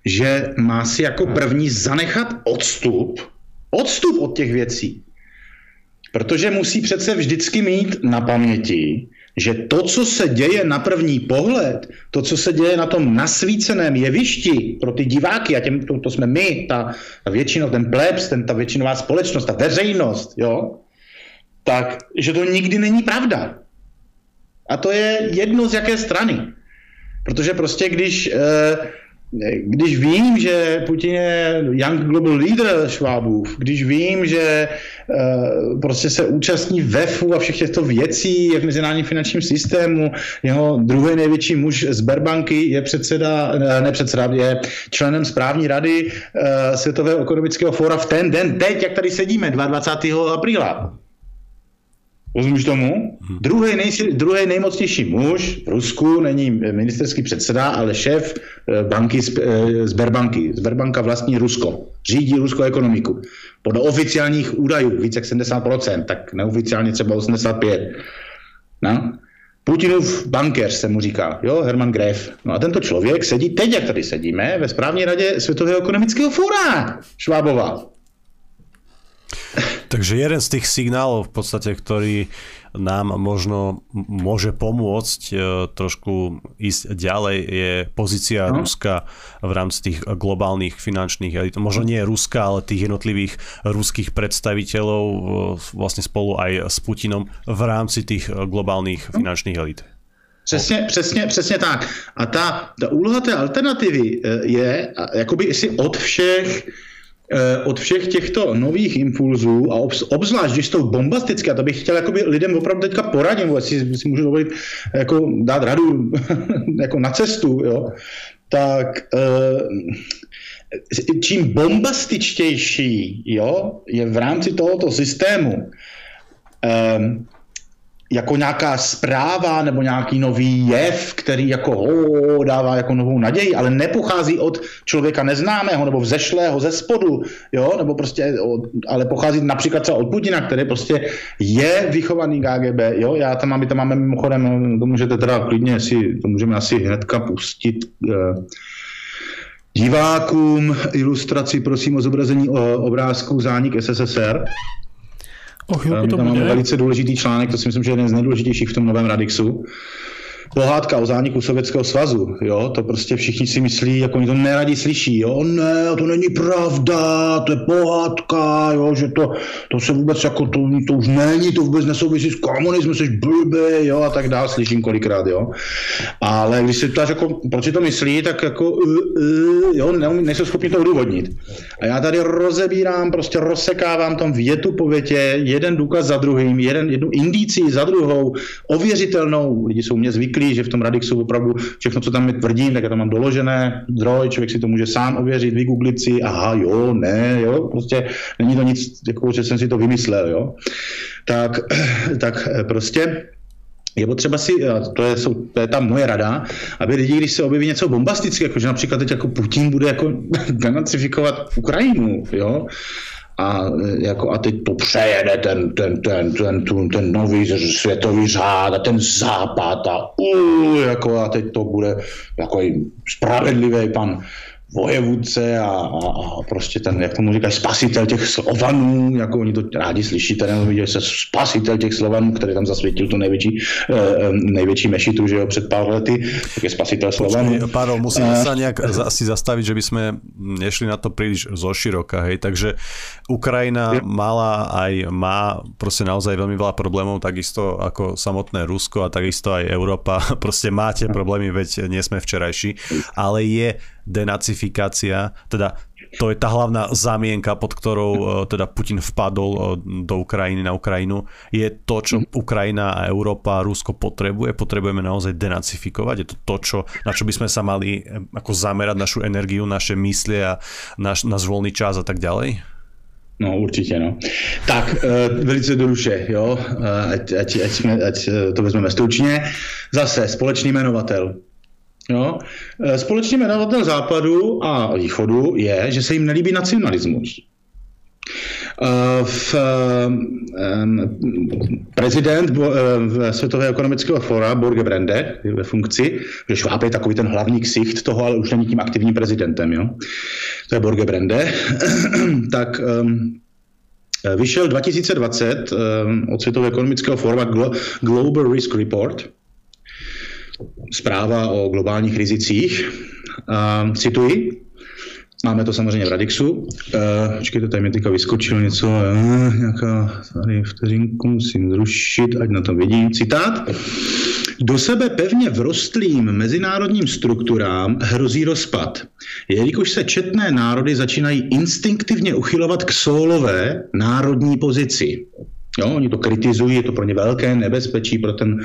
že má si jako první zanechat odstup, odstup od těch věcí. Protože musí přece vždycky mít na paměti, že to, co se děje na první pohled, to, co se děje na tom nasvíceném jevišti pro ty diváky, a těm, to, to jsme my, ta, ta většinou, ten plebs, ten, ta většinová společnost, ta veřejnost, jo, tak, že to nikdy není pravda. A to je jedno z jaké strany. Protože prostě když eh, když vím, že Putin je young global leader Švábův, když vím, že uh, prostě se účastní VEFu a všech těchto věcí je v mezinárodním finančním systému, jeho druhý největší muž z Berbanky je předseda, ne předseda, je členem správní rady uh, Světového ekonomického fóra v ten den, teď, jak tady sedíme, 22. apríla. Rozumíš tomu? Hmm. Druhý, nej, druhý nejmocnější muž v Rusku není ministerský předseda, ale šéf eh, banky eh, Sberbanky. Sberbanka vlastní Rusko. Řídí ruskou ekonomiku. Podle oficiálních údajů více jak 70%, tak neoficiálně třeba 85%. No? Putinův bankéř se mu říká, jo, Herman Gref. No a tento člověk sedí teď, jak tady sedíme, ve správní radě Světového ekonomického fóra Švábova. Takže jeden z tých signálov v podstate, ktorý nám možno môže pomôcť e, trošku ísť ďalej, je pozícia no. Ruska v rámci tých globálnych finančných elit. Možno nie Ruska, ale tých jednotlivých ruských predstaviteľov e, vlastne spolu aj s Putinom v rámci tých globálnych no. finančných elit. Přesně, přesně, přesně tak. A ta, ta úloha té alternativy e, je, jakoby si od všech od všech těchto nových impulzů a obzvlášť, když jsou bombastické, a to bych chtěl jakoby lidem opravdu teďka poradit, jestli si můžu dovolit jako dát radu jako na cestu, jo, tak eh, čím bombastičtější jo, je v rámci tohoto systému eh, jako nějaká zpráva nebo nějaký nový jev, který jako ho, dává jako novou naději, ale nepochází od člověka neznámého nebo vzešlého ze spodu, jo, nebo prostě, ale pochází například třeba od Putina, který prostě je vychovaný KGB, jo, já tam mám, my tam máme mimochodem, to můžete teda klidně si, to můžeme asi hnedka pustit, eh, divákům ilustraci, prosím o zobrazení obrázku Zánik SSSR. O chvilku to tam bude. máme velice důležitý článek, to si myslím, že je jeden z nejdůležitějších v tom novém Radixu pohádka o zániku Sovětského svazu, jo, to prostě všichni si myslí, jako oni to neradi slyší, jo, ne, to není pravda, to je pohádka, jo, že to, to se vůbec jako, to, to už není, to vůbec nesouvisí s komunismem, jsi blbý, jo, a tak dál, slyším kolikrát, jo. Ale když si to jako, proč si to myslí, tak jako, uh, uh, jo, neumí, nejsou schopni to odůvodnit. A já tady rozebírám, prostě rozsekávám tam větu po větě, jeden důkaz za druhým, jeden, jednu indici za druhou, ověřitelnou, lidi jsou mě zvyklí, že v tom Radixu opravdu všechno, co tam mi tvrdím, tak já tam mám doložené zdroj, člověk si to může sám ověřit, vygooglit si, aha, jo, ne, jo, prostě není to nic, jako, že jsem si to vymyslel, jo. Tak, tak prostě je potřeba si, to je, to je ta moje rada, aby lidi, když se objeví něco bombastického, jako že například teď jako Putin bude jako denacifikovat Ukrajinu, jo, a, jako, a teď to přejede ten, ten, ten, ten, ten, ten nový světový řád a ten západ a, uh, jako, a teď to bude jako spravedlivý pan vojevůdce a, a, a prostě ten, jak tomu říkají, spasitel těch Slovanů, jako oni to rádi slyší, ten viděli se spasitel těch Slovanů, který tam zasvětil tu největší, eh, největší mešitu, že jo, před pár lety, tak je spasitel Slovanů. Páro, musíme uh, sa nejak asi zastaviť, že by sme nešli na to príliš zo široka, hej, takže Ukrajina mala aj má proste naozaj veľmi veľa problémov, takisto ako samotné Rusko a takisto aj Európa, proste máte problémy, veď nie sme včerajší, ale je denacifikácia, teda to je tá hlavná zamienka, pod ktorou e, teda Putin vpadol e, do Ukrajiny na Ukrajinu. Je to, čo mhm. Ukrajina a Európa a Rusko potrebuje? Potrebujeme naozaj denacifikovať? Je to to, čo, na čo by sme sa mali e, ako zamerať našu energiu, naše myslie a náš, náš voľný čas a tak ďalej? No určitě, no. Tak, velice jednoduše, jo, ať, ať, ať, jsme, ať to vezmeme stručně. Zase společný jmenovatel. Jo? E, společný jmenovatel západu a východu je, že se jim nelíbí nacionalismus. E, v, prezident v Světového ekonomického fora Borge Brande ve funkci, že Šváb je takový ten hlavní ksicht toho, ale už není tím aktivním prezidentem. Jo? To je Borge Brande. tak vyšel 2020 od Světového ekonomického fora Global Risk Report, zpráva o globálních rizicích. Cituji, Máme to samozřejmě v Radixu. Uh, počkejte, tady mi teďka vyskočilo něco, uh, nějaká, tady vteřinku musím zrušit, ať na to vidím. Citát. Do sebe pevně vrostlým mezinárodním strukturám hrozí rozpad, jelikož se četné národy začínají instinktivně uchylovat k solové národní pozici. Jo, oni to kritizují, je to pro ně velké nebezpečí pro, ten,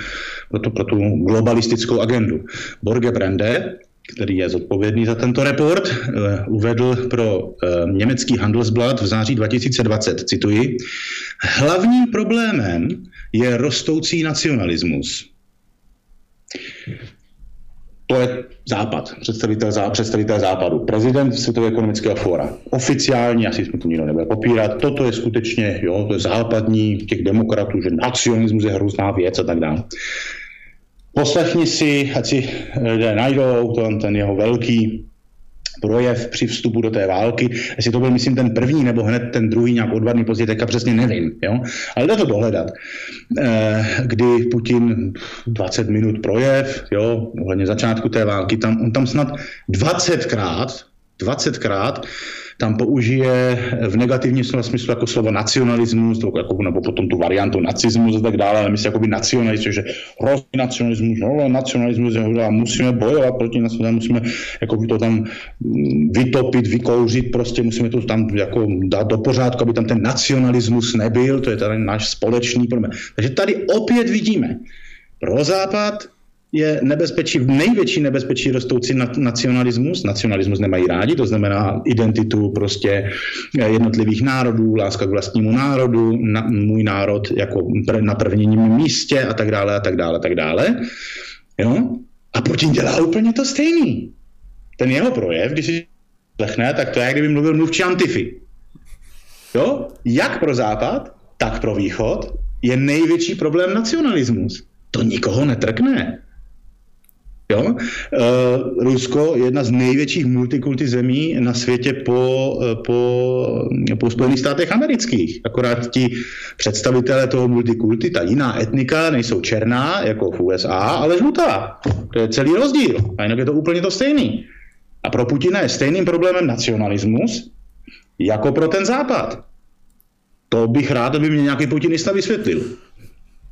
pro, to, pro tu globalistickou agendu. Borge Brande, který je zodpovědný za tento report, eh, uvedl pro eh, německý Handelsblatt v září 2020, cituji, hlavním problémem je rostoucí nacionalismus. To je Západ, představitel, zá, představitel Západu, prezident Světového ekonomického fóra. Oficiálně, asi jsme to nikdo nebude popírat, toto je skutečně, jo, to je západní těch demokratů, že nacionalismus je hrozná věc a tak dále. Poslechni si, ať si lidé najdou ten, ten jeho velký projev při vstupu do té války. Jestli to byl, myslím, ten první nebo hned ten druhý nějak odvarný později, teďka přesně nevím. Jo? Ale jde to dohledat. Eh, kdy Putin 20 minut projev, jo, ohledně začátku té války, tam, on tam snad 20krát, 20krát tam použije v negativním slova smyslu jako slovo nacionalismus, to jako, nebo potom tu variantu nacismus a tak dále, ale myslí jakoby nacionalismus, že hrozný nacionalismus, no, nacionalismus, a musíme bojovat proti nacionalismu, musíme jako to tam mm, vytopit, vykouřit, prostě musíme to tam jako dát do pořádku, aby tam ten nacionalismus nebyl, to je tady náš společný problém. Takže tady opět vidíme, pro Západ je nebezpečí, největší nebezpečí rostoucí nacionalismus. Nacionalismus nemají rádi, to znamená identitu prostě jednotlivých národů, láska k vlastnímu národu, na, můj národ jako na prvním místě a tak dále a tak dále a tak dále. Jo? A Putin dělá úplně to stejný. Ten jeho projev, když si lechne, tak to je, kdyby mluvil mluvčí Antify. Jo? Jak pro Západ, tak pro Východ je největší problém nacionalismus. To nikoho netrkne. Jo? Uh, Rusko je jedna z největších multikulty zemí na světě po, eh, po, po Spojených státech amerických. Akorát ti představitelé toho multikulty, ta jiná etnika, nejsou černá, jako v USA, ale žlutá. To je celý rozdíl. A jinak je to úplně to stejný. A pro Putina je stejným problémem nacionalismus, jako pro ten západ. To bych rád, aby mě nějaký putinista vysvětlil.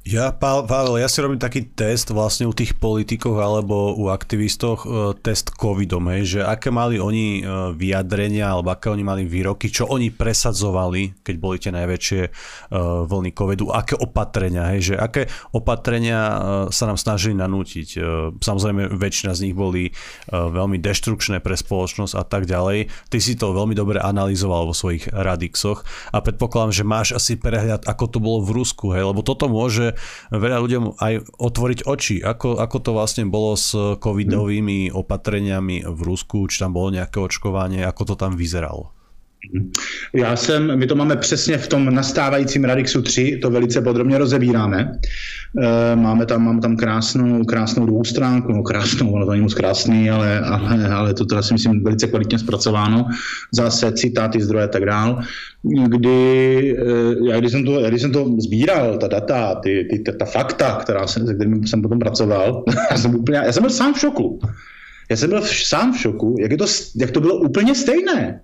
Ja, Pavel, ja si robím taký test vlastne u tých politikov alebo u aktivistoch, e, test covidom, hej, že aké mali oni e, vyjadrenia alebo aké oni mali výroky, čo oni presadzovali, keď boli tie najväčšie e, vlny covidu, aké opatrenia, hej, že aké opatrenia sa nám snažili nanútiť. Samozrejme, väčšina z nich boli veľmi deštrukčné pre spoločnosť a tak ďalej. Ty si to veľmi dobre analyzoval vo svojich radixoch a predpokladám, že máš asi prehľad, ako to bolo v Rusku, hej, lebo toto môže veľa ľuďom aj otvoriť oči, ako, ako to vlastne bolo s covidovými opatreniami v Rusku, či tam bolo nejaké očkovanie, ako to tam vyzeralo. Já jsem, my to máme přesně v tom nastávajícím Radixu 3, to velice podrobně rozebíráme. E, máme tam, mám tam krásnou, krásnou druhou stránku, no krásnou, ono to není moc krásný, ale, ale, ale to teda si myslím velice kvalitně zpracováno. Zase citáty, zdroje a tak dál. Kdy, e, já když jsem to, když jsem to sbíral, ta data, ty, ty, ta, ta fakta, která jsem, se kterými jsem potom pracoval, já jsem úplně, já jsem byl sám v šoku. Já jsem byl sám v šoku, jak, je to, jak to bylo úplně stejné.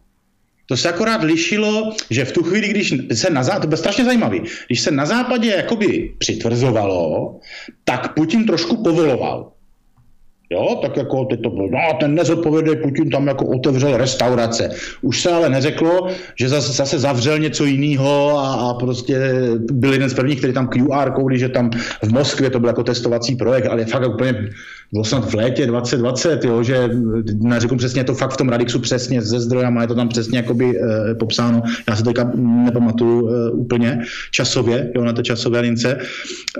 To se akorát lišilo, že v tu chvíli, když se na západě, to bylo strašně zajímavé, když se na západě jakoby přitvrzovalo, tak Putin trošku povoloval. Jo, tak jako teď to bylo, no ten nezodpovědný Putin tam jako otevřel restaurace. Už se ale neřeklo, že zase, zase zavřel něco jiného a, a prostě byl jeden z prvních, který tam QR kódy, že tam v Moskvě to byl jako testovací projekt, ale fakt úplně bylo snad v létě 2020, jo, že neřeknu přesně, to fakt v tom Radixu přesně ze zdrojama, je to tam přesně jakoby e, popsáno, já se teďka nepamatuju e, úplně časově, jo, na té časové lince,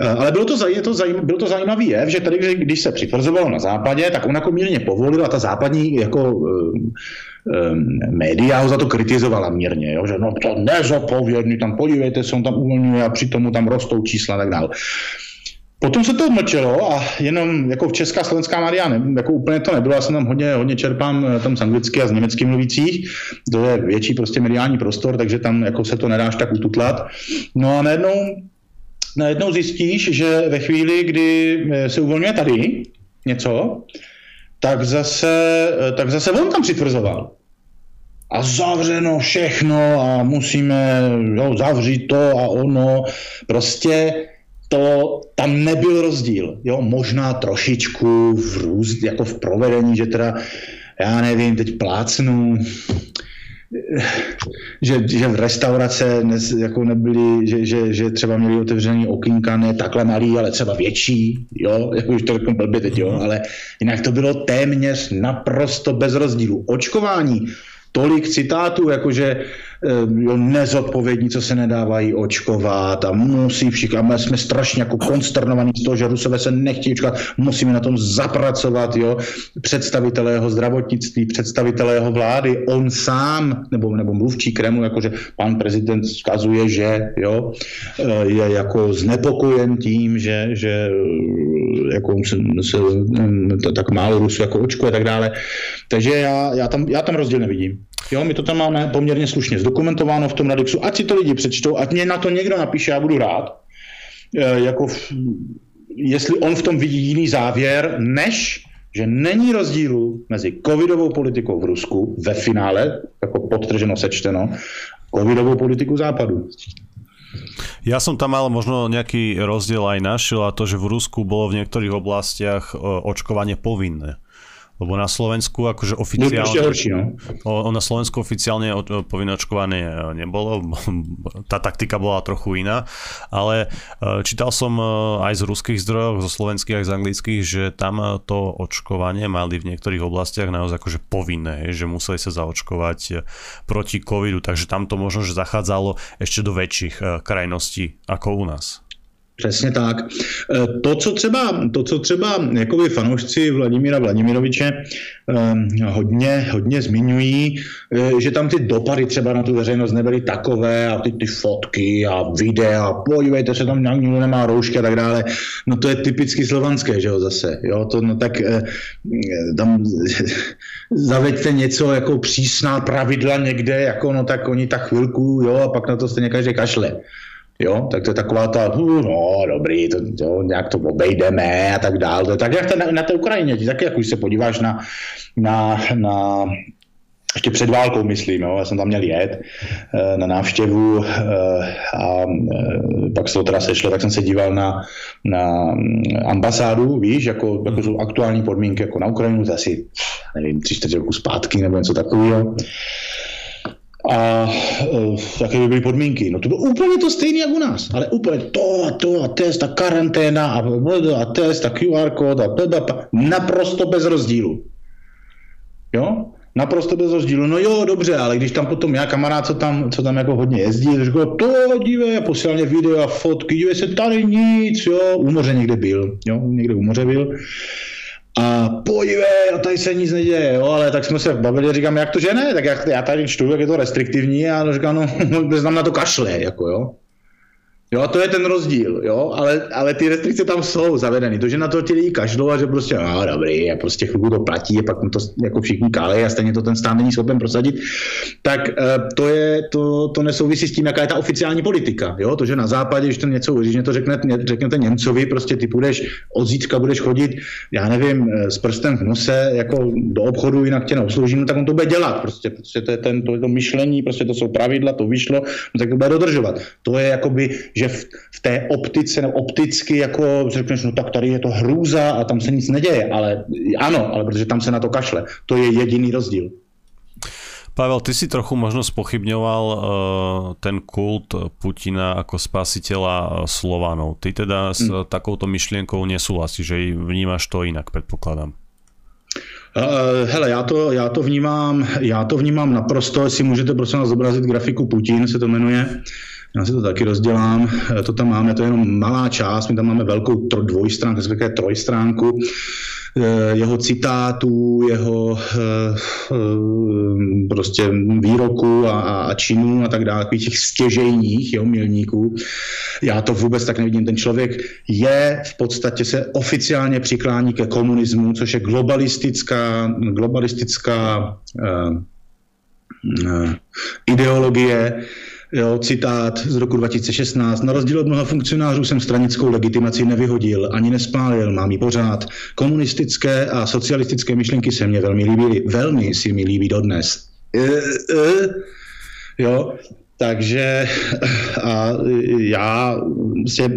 e, ale bylo to, je to, zajím, bylo to zajímavý jev, že tady, když se přitvrzovalo na západě, tak on jako mírně povolil a ta západní jako e, média ho za to kritizovala mírně, jo, že no to nezodpovědný, tam podívejte se, on tam uvolňuje a přitom tam rostou čísla a tak dále. Potom se to odmlčelo a jenom jako v česká slovenská média, ne, jako úplně to nebylo, já jsem tam hodně, hodně čerpám eh, tam z anglicky a z německy mluvících, to je větší prostě mediální prostor, takže tam jako se to nedáš tak ututlat. No a najednou, najednou zjistíš, že ve chvíli, kdy eh, se uvolňuje tady něco, tak zase, eh, tak zase on tam přitvrzoval a zavřeno všechno a musíme jo, zavřít to a ono. Prostě to tam nebyl rozdíl. Jo, možná trošičku v růz, jako v provedení, že teda, já nevím, teď plácnu, že, že v restaurace ne, jako nebyly, že, že, že třeba měli otevřený okýnka, ne takhle malý, ale třeba větší, jo, jako už to řeknu blbě teď, jo, ale jinak to bylo téměř naprosto bez rozdílu. Očkování, tolik citátů, jakože nezodpovědní, co se nedávají očkovat a musí všichni, a my jsme strašně jako konsternovaní z toho, že Rusové se nechtějí očkovat, musíme na tom zapracovat, jo, představitelé jeho zdravotnictví, představitelé jeho vlády, on sám, nebo, nebo mluvčí Kremlu, jakože pan prezident vzkazuje, že jo, je jako znepokojen tím, že, že jako se, se tak málo Rusů jako očkuje a tak dále. Takže já, já, tam, já tam rozdíl nevidím. Jo, my to tam máme poměrně slušně zdokumentováno v tom Radixu, ať si to lidi přečtou, ať mě na to někdo napíše, já budu rád. E, jako v, jestli on v tom vidí jiný závěr, než že není rozdílu mezi covidovou politikou v Rusku ve finále, jako podtrženo sečteno, covidovou politiku západu. Ja som tam mal možno nejaký rozdiel aj našiel a to, že v Rusku bolo v niektorých oblastiach e, očkovanie povinné. Lebo na Slovensku akože oficiálne... No, horší, no. O, na Slovensku oficiálne povinné očkovanie nebolo, tá taktika bola trochu iná, ale e, čítal som e, aj z ruských zdrojov, zo slovenských aj z anglických, že tam to očkovanie mali v niektorých oblastiach naozaj akože povinné, že museli sa zaočkovať e, proti covidu, takže tam to možno, že zachádzalo ešte do väčších krajností ako u nás. Přesně tak. E, to, co třeba, to, co třeba jakoby fanoušci Vladimíra Vladimiroviče eh, hodně, hodně zmiňují, eh, že tam ty dopady třeba na tu veřejnost nebyly takové a ty, ty fotky a videa, podívejte se, tam nikdo nemá roušky a tak dále. No to je typicky slovanské, že jo, zase. Jo, to, no tak eh, tam zaveďte něco jako přísná pravidla někde, jako no tak oni tak chvilku, jo, a pak na to stejně každý kašle. Jo, tak to je taková ta, no dobrý, to, to nějak to obejdeme a tak dále. Tak jak na, na té Ukrajině, tak jak už se podíváš na, na, na ještě před válkou, myslím, jo. já jsem tam měl jet eh, na návštěvu eh, a eh, pak se to teda sešlo, tak jsem se díval na, na ambasádu, víš, jako, jako jsou aktuální podmínky jako na Ukrajinu, to asi, nevím, tři, čtyři roku zpátky nebo něco takového a uh, jaké by byly podmínky. No to bylo úplně to stejné jak u nás, ale úplně to a to a test a karanténa a, a test a QR kód a bla, naprosto bez rozdílu. Jo? Naprosto bez rozdílu. No jo, dobře, ale když tam potom já kamarád, co tam, co tam jako hodně jezdí, říkal, to dívej, posílal mě video a fotky, dívej se, tady nic, jo, u moře někde byl, jo, někde u moře byl a podívej, a tady se nic neděje, jo, ale tak jsme se bavili, říkám, jak to, že ne, tak jak, já tady čtu, jak je to restriktivní a říkám, no, znám na to kašle, jako jo. Jo, to je ten rozdíl, jo, ale, ale ty restrikce tam jsou zavedeny. To, že na to ti lidi každou a že prostě, no dobrý, a prostě chvilku to platí, a pak to jako všichni kálej a stejně to ten stát není schopen prosadit, tak uh, to, je, to, to nesouvisí s tím, jaká je ta oficiální politika, jo, to, že na západě, když to něco, když to řekne, řeknete Němcovi, prostě ty budeš, od zítřka budeš chodit, já nevím, eh, s prstem v nose, jako do obchodu, jinak tě neobslouží, no tak on to bude dělat, prostě, prostě to je ten, to, je to myšlení, prostě to jsou pravidla, to vyšlo, no tak to bude dodržovat. To je jakoby, že v, v té optice, no opticky jako řekneš, no tak tady je to hrůza a tam se nic neděje, ale ano, ale protože tam se na to kašle. To je jediný rozdíl. Pavel, ty si trochu možno spochybňoval uh, ten kult Putina ako spasiteľa uh, Slovanov. Ty teda s hmm. takouto myšlienkou nesúhlasíš, že vnímaš to inak, predpokladám. Uh, hele, já to, já to vnímám, já to vnímám naprosto, jestli můžete prosím nás zobrazit grafiku Putin, se to jmenuje. Uh, já si to taky rozdělám. Eh, to tam máme, to je jenom malá část, my tam máme velkou dvojstránku, respektive trojstránku eh, jeho citátů, jeho eh, prostě výroků a, a činů a tak dále, takových těch stěžejních, jeho milníků. Já to vůbec tak nevidím. Ten člověk je v podstatě se oficiálně přiklání ke komunismu, což je globalistická, globalistická uh, uh, ideologie, Jo, citát z roku 2016. Na rozdíl od mnoha funkcionářů jsem stranickou legitimaci nevyhodil, ani nespálil, mám ji pořád. Komunistické a socialistické myšlenky se mně velmi líbily. Velmi si mi líbí dodnes. E, e, jo, takže a já se,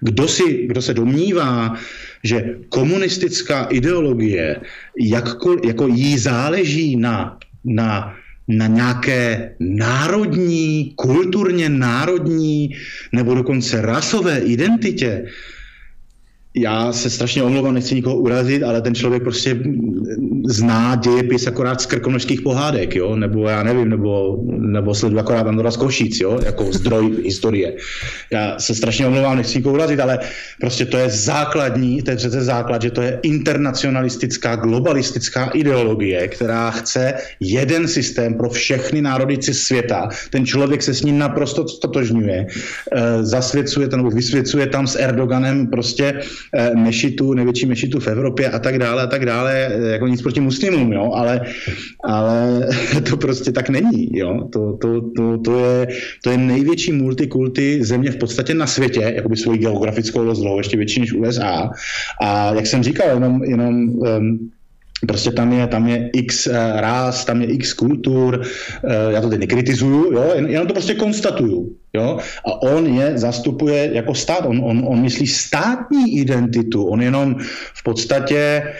kdo, si, kdo se domnívá, že komunistická ideologie, jakkoliv, jako jí záleží na, na na nějaké národní, kulturně národní nebo dokonce rasové identitě, já se strašně omlouvám, nechci nikoho urazit, ale ten člověk prostě zná dějepis akorát z krkonožských pohádek, jo? nebo já nevím, nebo, nebo sleduje akorát Andora z Košíc, jo? jako zdroj historie. Já se strašně omlouvám, nechci nikoho urazit, ale prostě to je základní, to je přece základ, že to je internacionalistická, globalistická ideologie, která chce jeden systém pro všechny národy světa. Ten člověk se s ním naprosto stotožňuje, eh, zasvěcuje tam, nebo vysvěcuje tam s Erdoganem prostě mešitu, největší mešitu v Evropě a tak dále a tak dále, eh, jako nic proti muslimům, jo, ale, ale to prostě tak není, jo, to, to, to, to, je, to je největší multikulty země v podstatě na světě, jakoby svoji geografickou rozlohou, ještě větší než USA a. Jak jsem říkal, jenom, jenom um, Prostě tam je, tam je x uh, ráz, tam je x kultur, uh, já to teď nekritizuju, jo, jen, jenom to prostě konstatuju. Jo? A on je zastupuje jako stát, on, on, on myslí státní identitu, on jenom v podstatě eh,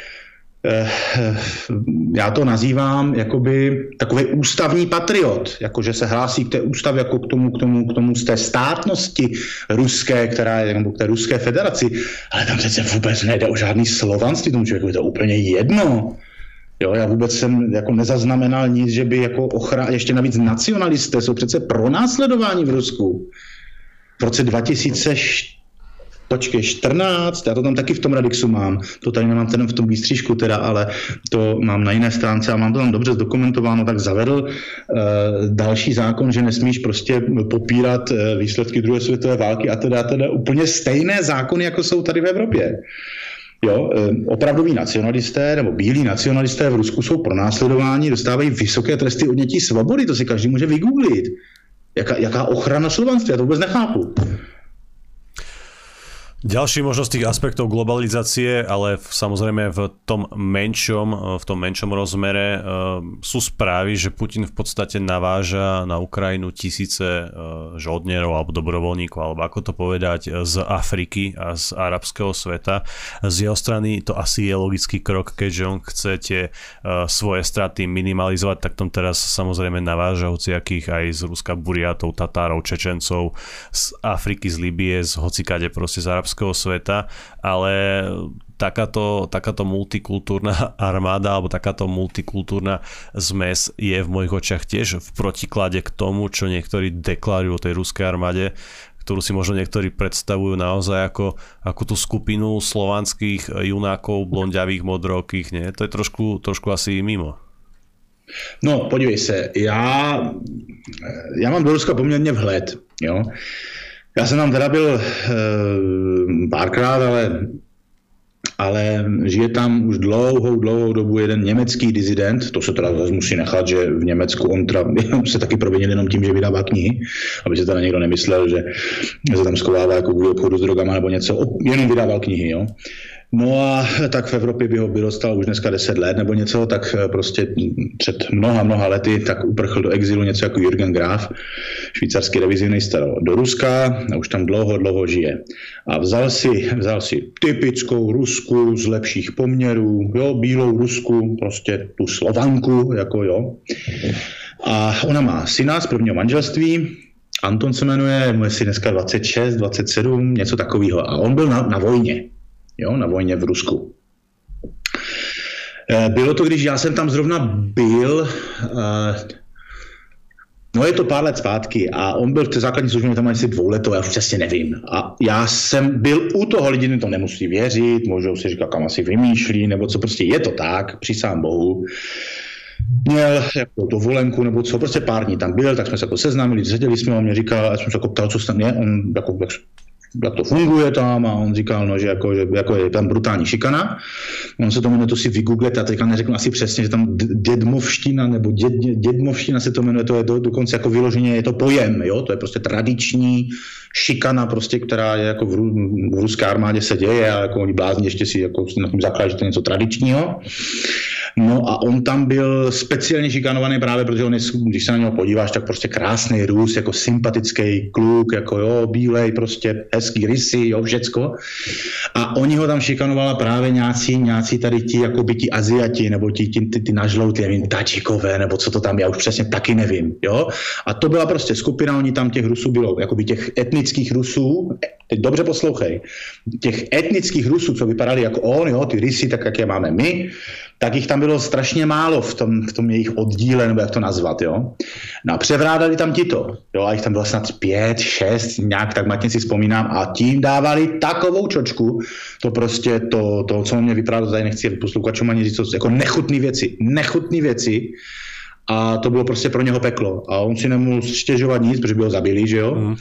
já to nazývám jakoby takový ústavní patriot, jakože se hlásí k té ústavě jako k tomu, k tomu, k tomu z té státnosti ruské, která je, nebo k té ruské federaci, ale tam přece vůbec nejde o žádný slovanství, tomu člověku je to úplně jedno. Jo, já vůbec jsem jako nezaznamenal nic, že by jako ochra... ještě navíc nacionalisté jsou přece pronásledování v Rusku. V roce 2014, počkej, 14, já to tam taky v tom Radixu mám, to tady nemám ten v tom výstřížku teda, ale to mám na jiné stránce a mám to tam dobře zdokumentováno, tak zavedl uh, další zákon, že nesmíš prostě popírat uh, výsledky druhé světové války a teda, teda úplně stejné zákony, jako jsou tady v Evropě. Jo, eh, opravdoví nacionalisté nebo bílí nacionalisté v Rusku jsou pronásledováni, dostávají vysoké tresty odnětí svobody, to si každý může vygooglit. Jaká, jaká ochrana slovanství, já to vůbec nechápu. Ďalší možnosť tých aspektov globalizácie, ale v, samozrejme v tom menšom, v tom menšom rozmere uh, sú správy, že Putin v podstate naváža na Ukrajinu tisíce uh, žoldnierov alebo dobrovoľníkov, alebo ako to povedať, z Afriky a z arabského sveta. Z jeho strany to asi je logický krok, keďže on chce tie svoje straty minimalizovať, tak tom teraz samozrejme naváža hociakých aj z Ruska Buriatov, Tatárov, Čečencov, z Afriky, z Libie, z hocikade proste z arabského arabského sveta, ale takáto, takáto multikultúrna armáda alebo takáto multikultúrna zmes je v mojich očiach tiež v protiklade k tomu, čo niektorí deklarujú o tej ruskej armáde, ktorú si možno niektorí predstavujú naozaj ako, ako tú skupinu slovanských junákov, blondiavých, modrokých, nie? To je trošku, trošku asi mimo. No, podívej se, já, já mám do Ruska poměrně vhled, jo. Já jsem tam teda byl e, párkrát, ale, ale žije tam už dlouhou, dlouhou dobu jeden německý dizident, to se teda zase musí nechat, že v Německu on teda, se taky provinil jenom tím, že vydává knihy, aby se teda někdo nemyslel, že se tam schovává jako obchodu s drogama nebo něco, jenom vydával knihy, jo. No a tak v Evropě by ho dostal už dneska 10 let nebo něco, tak eh, prostě před mnoha, mnoha lety tak uprchl do exilu něco jako Jürgen Graf, švýcarský revizionista do Ruska a už tam dlouho, dlouho žije. A vzal si, vzal si typickou Rusku z lepších poměrů, jo, bílou Rusku, prostě tu Slovanku, jako jo. A ona má syna z prvního manželství, Anton se jmenuje, mu je si dneska 26, 27, něco takového. A on byl na, na vojně jo, na vojně v Rusku. Eh, bylo to, když já jsem tam zrovna byl, eh, no je to pár let zpátky a on byl v té základní službě tam asi dvouletou, já už přesně nevím. A já jsem byl u toho, lidi to nemusí věřit, můžou si říkat, kam asi vymýšlí, nebo co, prostě je to tak, přísám bohu měl jako dovolenku nebo co, prostě pár dní tam byl, tak jsme se jako seznámili, seděli jsme, on mě říkal, já jsem se jako ptal, co tam je, on jako, jak jak to funguje tam a on říkal, no, že, jako, že jako je tam brutální šikana. On se to jmenuje, to si vygooglete, já teďka neřeknu asi přesně, že tam dědmovština nebo děd, dědmovština se to jmenuje, to je do, dokonce jako vyloženě, je to pojem, jo? to je prostě tradiční šikana, prostě, která je jako v, v ruské armádě se děje a jako oni blázni ještě si jako na tom zakládají, že to je něco tradičního. No a on tam byl speciálně šikanovaný právě, protože on je, když se na něho podíváš, tak prostě krásný Rus, jako sympatický kluk, jako jo, bílej, prostě hezký rysy, jo, všecko. A oni ho tam šikanovala právě nějací, nějací tady ti, jako by ti Aziati, nebo ti, ti, ty, ty nažlouty, nevím, Tačikové, nebo co to tam, já už přesně taky nevím, jo. A to byla prostě skupina, oni tam těch Rusů bylo, jako by těch etnických Rusů, teď dobře poslouchej, těch etnických Rusů, co vypadali jako on, jo, ty rysy, tak jak je máme my, tak jich tam bylo strašně málo v tom, v tom jejich oddíle, nebo jak to nazvat, jo. No a převrádali tam tito, jo, a jich tam bylo snad pět, šest, nějak tak matně si vzpomínám, a tím dávali takovou čočku, to prostě, to, to co mě vyprávěl, tady nechci posluchačům ani říct, jako nechutné věci, nechutné věci, a to bylo prostě pro něho peklo. A on si nemohl stěžovat nic, protože by ho zabili, že jo. Mm.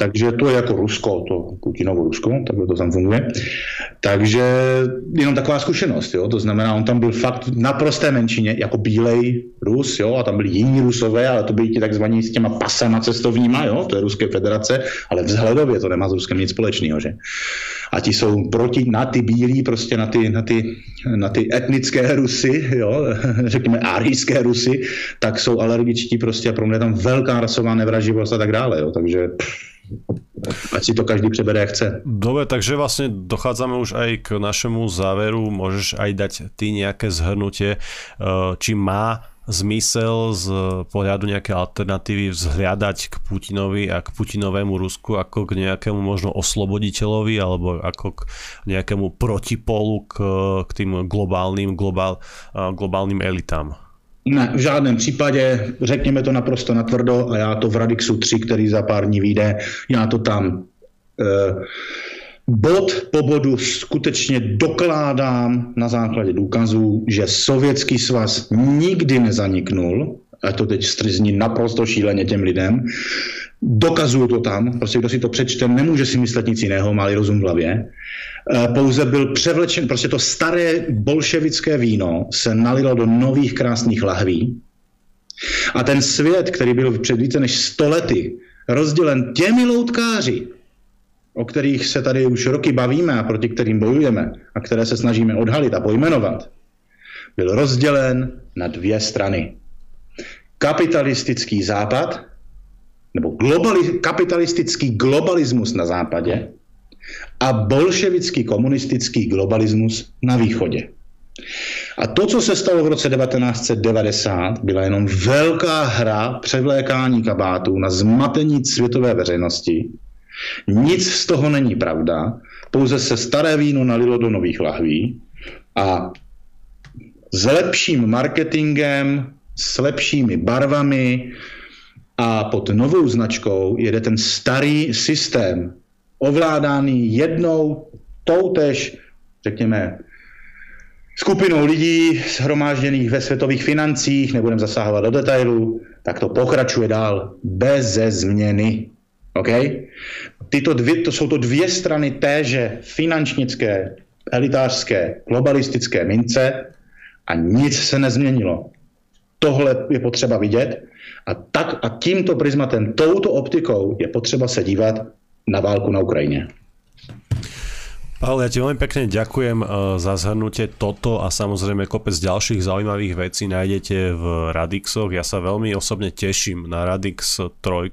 Takže to je jako Rusko, to Putinovo Rusko, takhle to tam funguje. Takže jenom taková zkušenost, jo. To znamená, on tam byl fakt v naprosté menšině, jako bílej Rus, jo, a tam byli jiní Rusové, ale to byli ti takzvaní s těma pasama cestovníma, jo, to je Ruské federace, ale vzhledově to nemá s Ruskem nic společného, že. A ti jsou proti, na ty bílí, prostě na ty, na ty, na ty etnické Rusy, jo, řekněme árijské Rusy, tak jsou alergičtí prostě a pro mě tam velká rasová nevraživost a tak dále, jo, takže ať si to každý přebere, jak chce. Dobre, takže vlastne dochádzame už aj k našemu záveru. Môžeš aj dať ty nejaké zhrnutie, eh, či má zmysel z pohľadu nejaké alternatívy vzhľadať k Putinovi a k Putinovému Rusku ako k nejakému možno osloboditeľovi alebo ako k nejakému protipolu k, k tým globálnym, globál, eh, globálnym elitám. Ne, v žádném případě, řekněme to naprosto natvrdo a já to v Radixu 3, který za pár dní vyjde, já to tam eh, bod po bodu skutečně dokládám na základě důkazů, že Sovětský svaz nikdy nezaniknul, a to teď strizní naprosto šíleně těm lidem, dokazuju to tam, prostě kdo si to přečte, nemůže si myslet nic jiného, má rozum v hlavě. Eh, pouze byl převlečen, prostě to staré bolševické víno se nalilo do nových krásných lahví a ten svět, který byl před více než stolety rozdělen těmi loutkáři, o kterých se tady už roky bavíme a proti kterým bojujeme a které se snažíme odhalit a pojmenovat, byl rozdělen na dvě strany. Kapitalistický západ, nebo globali, kapitalistický globalismus na západě a bolševický komunistický globalismus na východě. A to, co se stalo v roce 1990, byla jenom velká hra převlékání kabátů na zmatení světové veřejnosti. Nic z toho není pravda, pouze se staré víno nalilo do nových lahví a s lepším marketingem, s lepšími barvami a pod novou značkou jede ten starý systém ovládaný jednou toutež, řekněme, skupinou lidí shromážděných ve světových financích, nebudem zasahovat do detailů, tak to pokračuje dál bez změny. Okay? Tyto dvě, to jsou to dvě strany téže finančnické, elitářské, globalistické mince a nic se nezměnilo. Tohle je potřeba vidět a, tak, a tímto prismatem, touto optikou je potřeba se dívat na válku na Ukrajině. Pavel, ja ti veľmi pekne ďakujem eh, za zhrnutie toto a samozrejme kopec ďalších zaujímavých vecí nájdete v Radixoch. Ja sa veľmi osobne teším na Radix 3.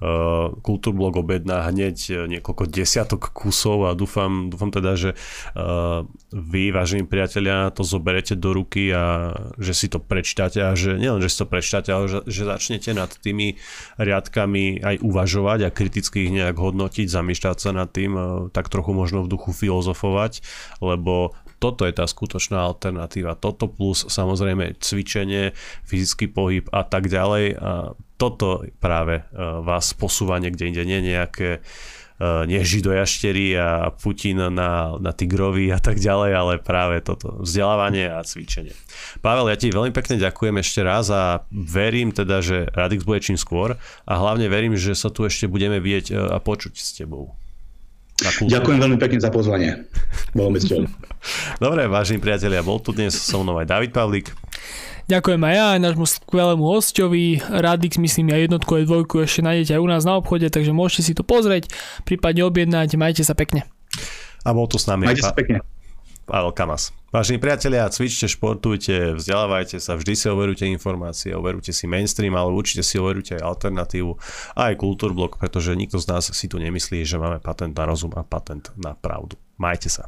Eh, Kultúrblog objedná hneď eh, niekoľko desiatok kusov a dúfam, dúfam teda, že eh, vy, vážení priatelia, to zoberete do ruky a že si to prečítate a že nielen, že si to prečítate, ale že, že začnete nad tými riadkami aj uvažovať a kriticky ich nejak hodnotiť, zamýšľať sa nad tým, tak trochu možno v duchu filozofovať, lebo toto je tá skutočná alternatíva. Toto plus samozrejme cvičenie, fyzický pohyb a tak ďalej. A toto práve e, vás posúva niekde inde, nie nejaké e, nie židojaštery a Putin na, na tigrovi a tak ďalej, ale práve toto vzdelávanie a cvičenie. Pavel, ja ti veľmi pekne ďakujem ešte raz a verím teda, že Radix bude čím skôr a hlavne verím, že sa tu ešte budeme vidieť e, a počuť s tebou. Ďakujem veľmi pekne za pozvanie. Bolo mi Dobre, vážení priatelia, bol tu dnes so mnou aj David Pavlík. Ďakujem aj ja, aj nášmu skvelému hostovi. Radix, myslím, ja jednotku aj dvojku ešte nájdete aj u nás na obchode, takže môžete si to pozrieť, prípadne objednať. Majte sa pekne. A bol tu s nami. Majte sa pekne. Pavel Kamas. Vážení priatelia, cvičte, športujte, vzdelávajte sa, vždy si overujte informácie, overujte si mainstream, ale určite si overujte aj alternatívu a aj kultúrblok, pretože nikto z nás si tu nemyslí, že máme patent na rozum a patent na pravdu. Majte sa.